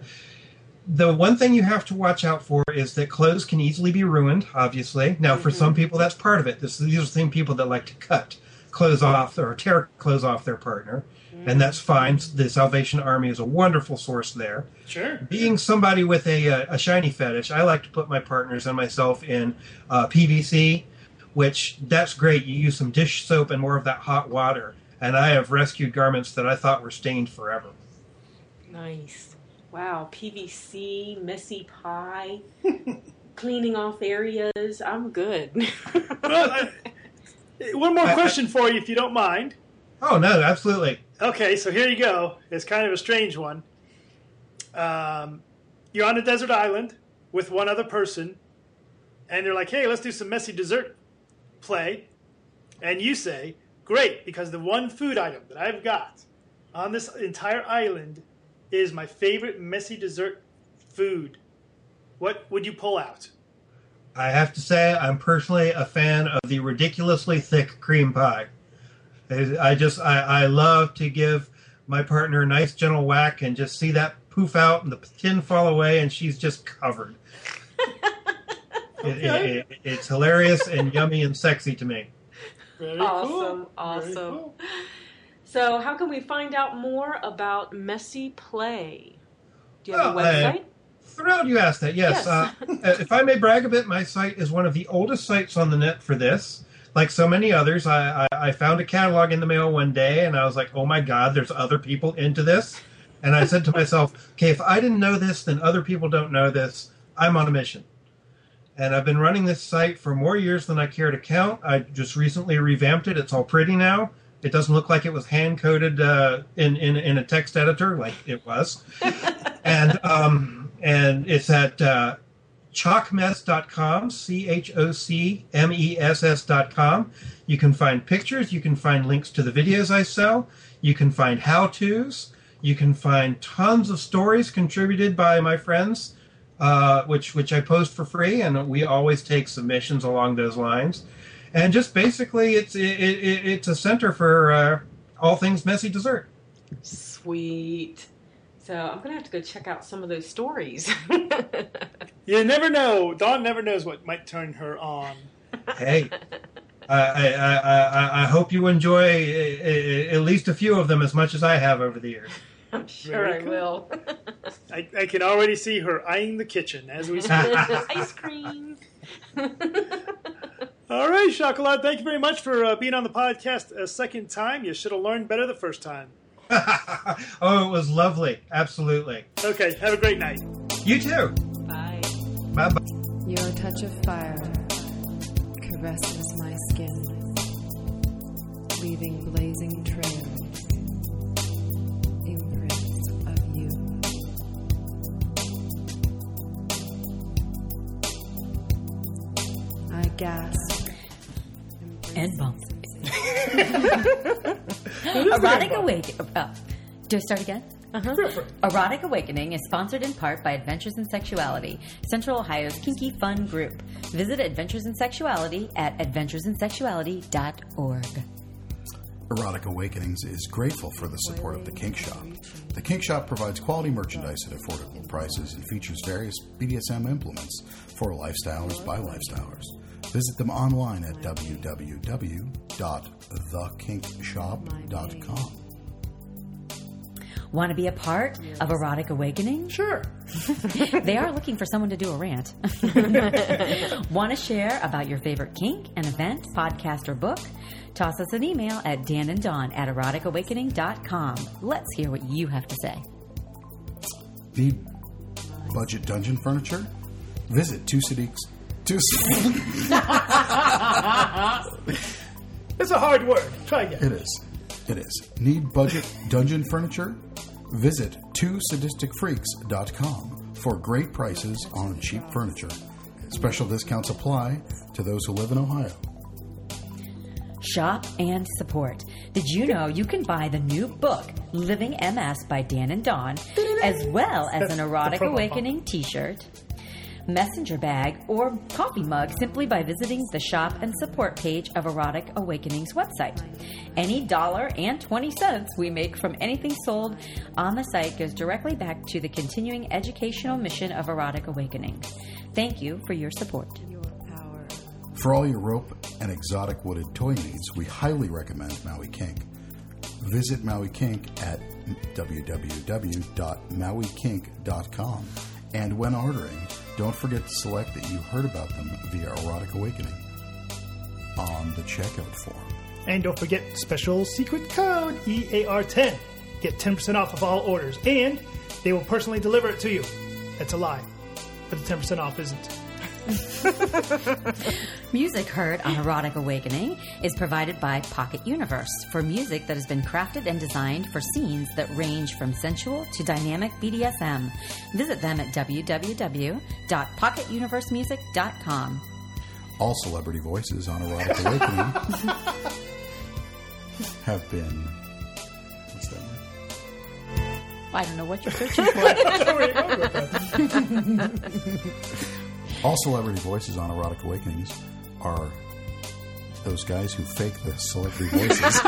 [SPEAKER 5] the one thing you have to watch out for is that clothes can easily be ruined. Obviously, now for some people that's part of it. This, these are the same people that like to cut clothes off or tear clothes off their partner, and that's fine. The Salvation Army is a wonderful source there.
[SPEAKER 2] Sure.
[SPEAKER 5] Being somebody with a, uh, a shiny fetish, I like to put my partners and myself in uh, PVC, which that's great. You use some dish soap and more of that hot water, and I have rescued garments that I thought were stained forever.
[SPEAKER 6] Nice. Wow. PVC, messy pie, cleaning off areas. I'm good.
[SPEAKER 2] Well, I, one more question for you, if you don't mind.
[SPEAKER 5] Oh no, absolutely.
[SPEAKER 2] Okay, so here you go. It's kind of a strange one. Um, you're on a desert island with one other person, and they're like, "Hey, let's do some messy dessert play," and you say, "Great," because the one food item that I've got on this entire island is my favorite messy dessert food. What would you pull out?
[SPEAKER 5] I have to say, I'm personally a fan of the ridiculously thick cream pie. I I just, I, I love to give my partner a nice gentle whack and just see that poof out and the tin fall away and she's just covered. It- it- it- it's hilarious and yummy and sexy to me.
[SPEAKER 2] Very
[SPEAKER 6] Awesome,
[SPEAKER 2] cool. Very
[SPEAKER 6] awesome.
[SPEAKER 2] cool.
[SPEAKER 6] so, how can we find out more about messy play? Do you have a
[SPEAKER 5] Well, uh,
[SPEAKER 6] website?
[SPEAKER 5] Thrilled you asked that. Yes.
[SPEAKER 6] Yes.
[SPEAKER 5] Uh, if I may brag a bit, my site is one of the oldest sites on the net for this. Like so many others, I, I, I found a catalog in the mail one day and I was like, oh my God, there's other people into this. And I said to myself, okay, if I didn't know this, then other people don't know this. I'm on a mission. and I've been running this site for more years than I care to count. I just recently revamped it. It's all pretty now. It doesn't look like it was hand coded uh, in, in in a text editor like it was, and um, and it's at uh, C H O C M E S S.com. You can find pictures, you can find links to the videos I sell, you can find how to's, you can find tons of stories contributed by my friends, uh, which which I post for free, and we always take submissions along those lines. And just basically, it's it, it, it's a center for uh, all things messy dessert.
[SPEAKER 6] Sweet. So I'm gonna have to go check out some of those stories.
[SPEAKER 2] You never know. Dawn never knows what might turn her on.
[SPEAKER 5] Hey, I, I, I, I, I hope you enjoy uh, uh, at least a few of them as much as I have over the years.
[SPEAKER 6] I'm sure
[SPEAKER 2] Very
[SPEAKER 6] I
[SPEAKER 2] cool.
[SPEAKER 6] will.
[SPEAKER 2] I, I can already see her eyeing the kitchen as we speak.
[SPEAKER 6] Ice cream.
[SPEAKER 2] All right, Chocolat, thank you very much for uh, being on the podcast a second time. You should have learned better the first time.
[SPEAKER 5] oh, it was lovely. Absolutely.
[SPEAKER 2] Okay, have a great night.
[SPEAKER 5] You too.
[SPEAKER 6] Bye.
[SPEAKER 5] Bye bye.
[SPEAKER 7] Your touch of fire caresses my skin, leaving blazing trails, imprints of you. I gasp.
[SPEAKER 4] And bump. Erotic Awakening. Uh, do I start again? Erotic Awakening is sponsored in part by Adventures in Sexuality, Central Ohio's kinky fun group. Visit Adventures in Sexuality at adventuresinsexuality.org.
[SPEAKER 3] Erotic Awakenings is grateful for the support of the Kink Shop. The Kink Shop provides quality merchandise at affordable prices and features various BDSM implements for lifestylers by lifestylers. Visit them online at www.thekinkshop.com.
[SPEAKER 4] Want to be a part of Erotic Awakening?
[SPEAKER 2] Sure.
[SPEAKER 4] they are looking for someone to do a rant. Want to share about your favorite kink, an event, podcast, or book? Toss us an email at Dan and Dawn at eroticawakening.com. Let's hear what you have to say.
[SPEAKER 3] Need budget dungeon furniture? Visit Two Cities. Two
[SPEAKER 2] It's a hard word. Try again.
[SPEAKER 3] It is. It is. Need budget dungeon furniture? Visit twosadisticfreaks.com for great prices on cheap furniture. Special discounts apply to those who live in Ohio.
[SPEAKER 4] Shop and support. Did you know you can buy the new book, Living MS by Dan and Dawn, as well as an Erotic Awakening t shirt, messenger bag, or coffee mug simply by visiting the shop and support page of Erotic Awakening's website? Any dollar and 20 cents we make from anything sold on the site goes directly back to the continuing educational mission of Erotic Awakening. Thank you for your support.
[SPEAKER 3] For all your rope and exotic wooded toy needs, we highly recommend Maui Kink. Visit Maui Kink at www.mauikink.com. And when ordering, don't forget to select that you heard about them via Erotic Awakening on the checkout form.
[SPEAKER 2] And don't forget special secret code EAR10. Get 10% off of all orders, and they will personally deliver it to you. That's a lie, but the 10% off isn't.
[SPEAKER 4] Music heard on Erotic Awakening is provided by Pocket Universe for music that has been crafted and designed for scenes that range from sensual to dynamic BDSM. Visit them at www.pocketuniversemusic.com.
[SPEAKER 3] All celebrity voices on Erotic Awakening have been. What's that?
[SPEAKER 4] I don't know what you're searching for.
[SPEAKER 3] All celebrity voices on Erotic Awakenings are those guys who fake the celebrity voices.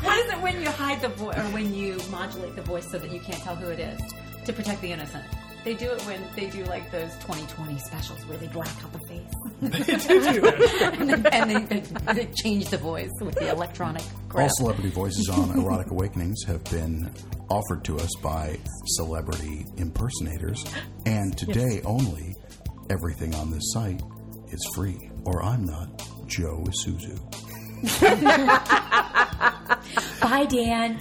[SPEAKER 4] what is it when you hide the voice or when you modulate the voice so that you can't tell who it is to protect the innocent? They do it when they do like those 2020 specials where they black out the face and, then, and they, they, they change the voice with the electronic
[SPEAKER 3] All celebrity voices on Erotic Awakenings have been offered to us by celebrity impersonators, and today only, everything on this site is free. Or I'm not Joe Isuzu.
[SPEAKER 4] Bye, Dan.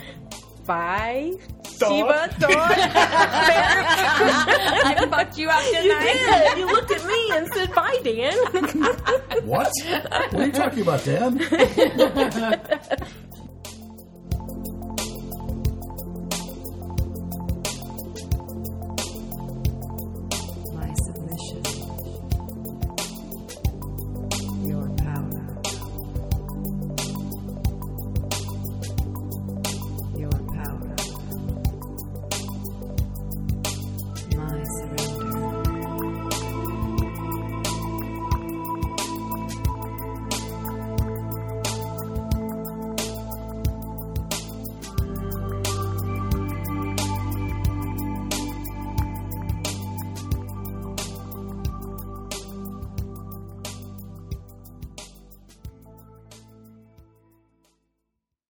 [SPEAKER 1] Bye. Shiva, Dawn.
[SPEAKER 4] I fucked you up, didn't
[SPEAKER 1] You
[SPEAKER 4] I?
[SPEAKER 1] did. You looked at me and said, "Bye, Dan."
[SPEAKER 3] What? What are you talking about, Dan?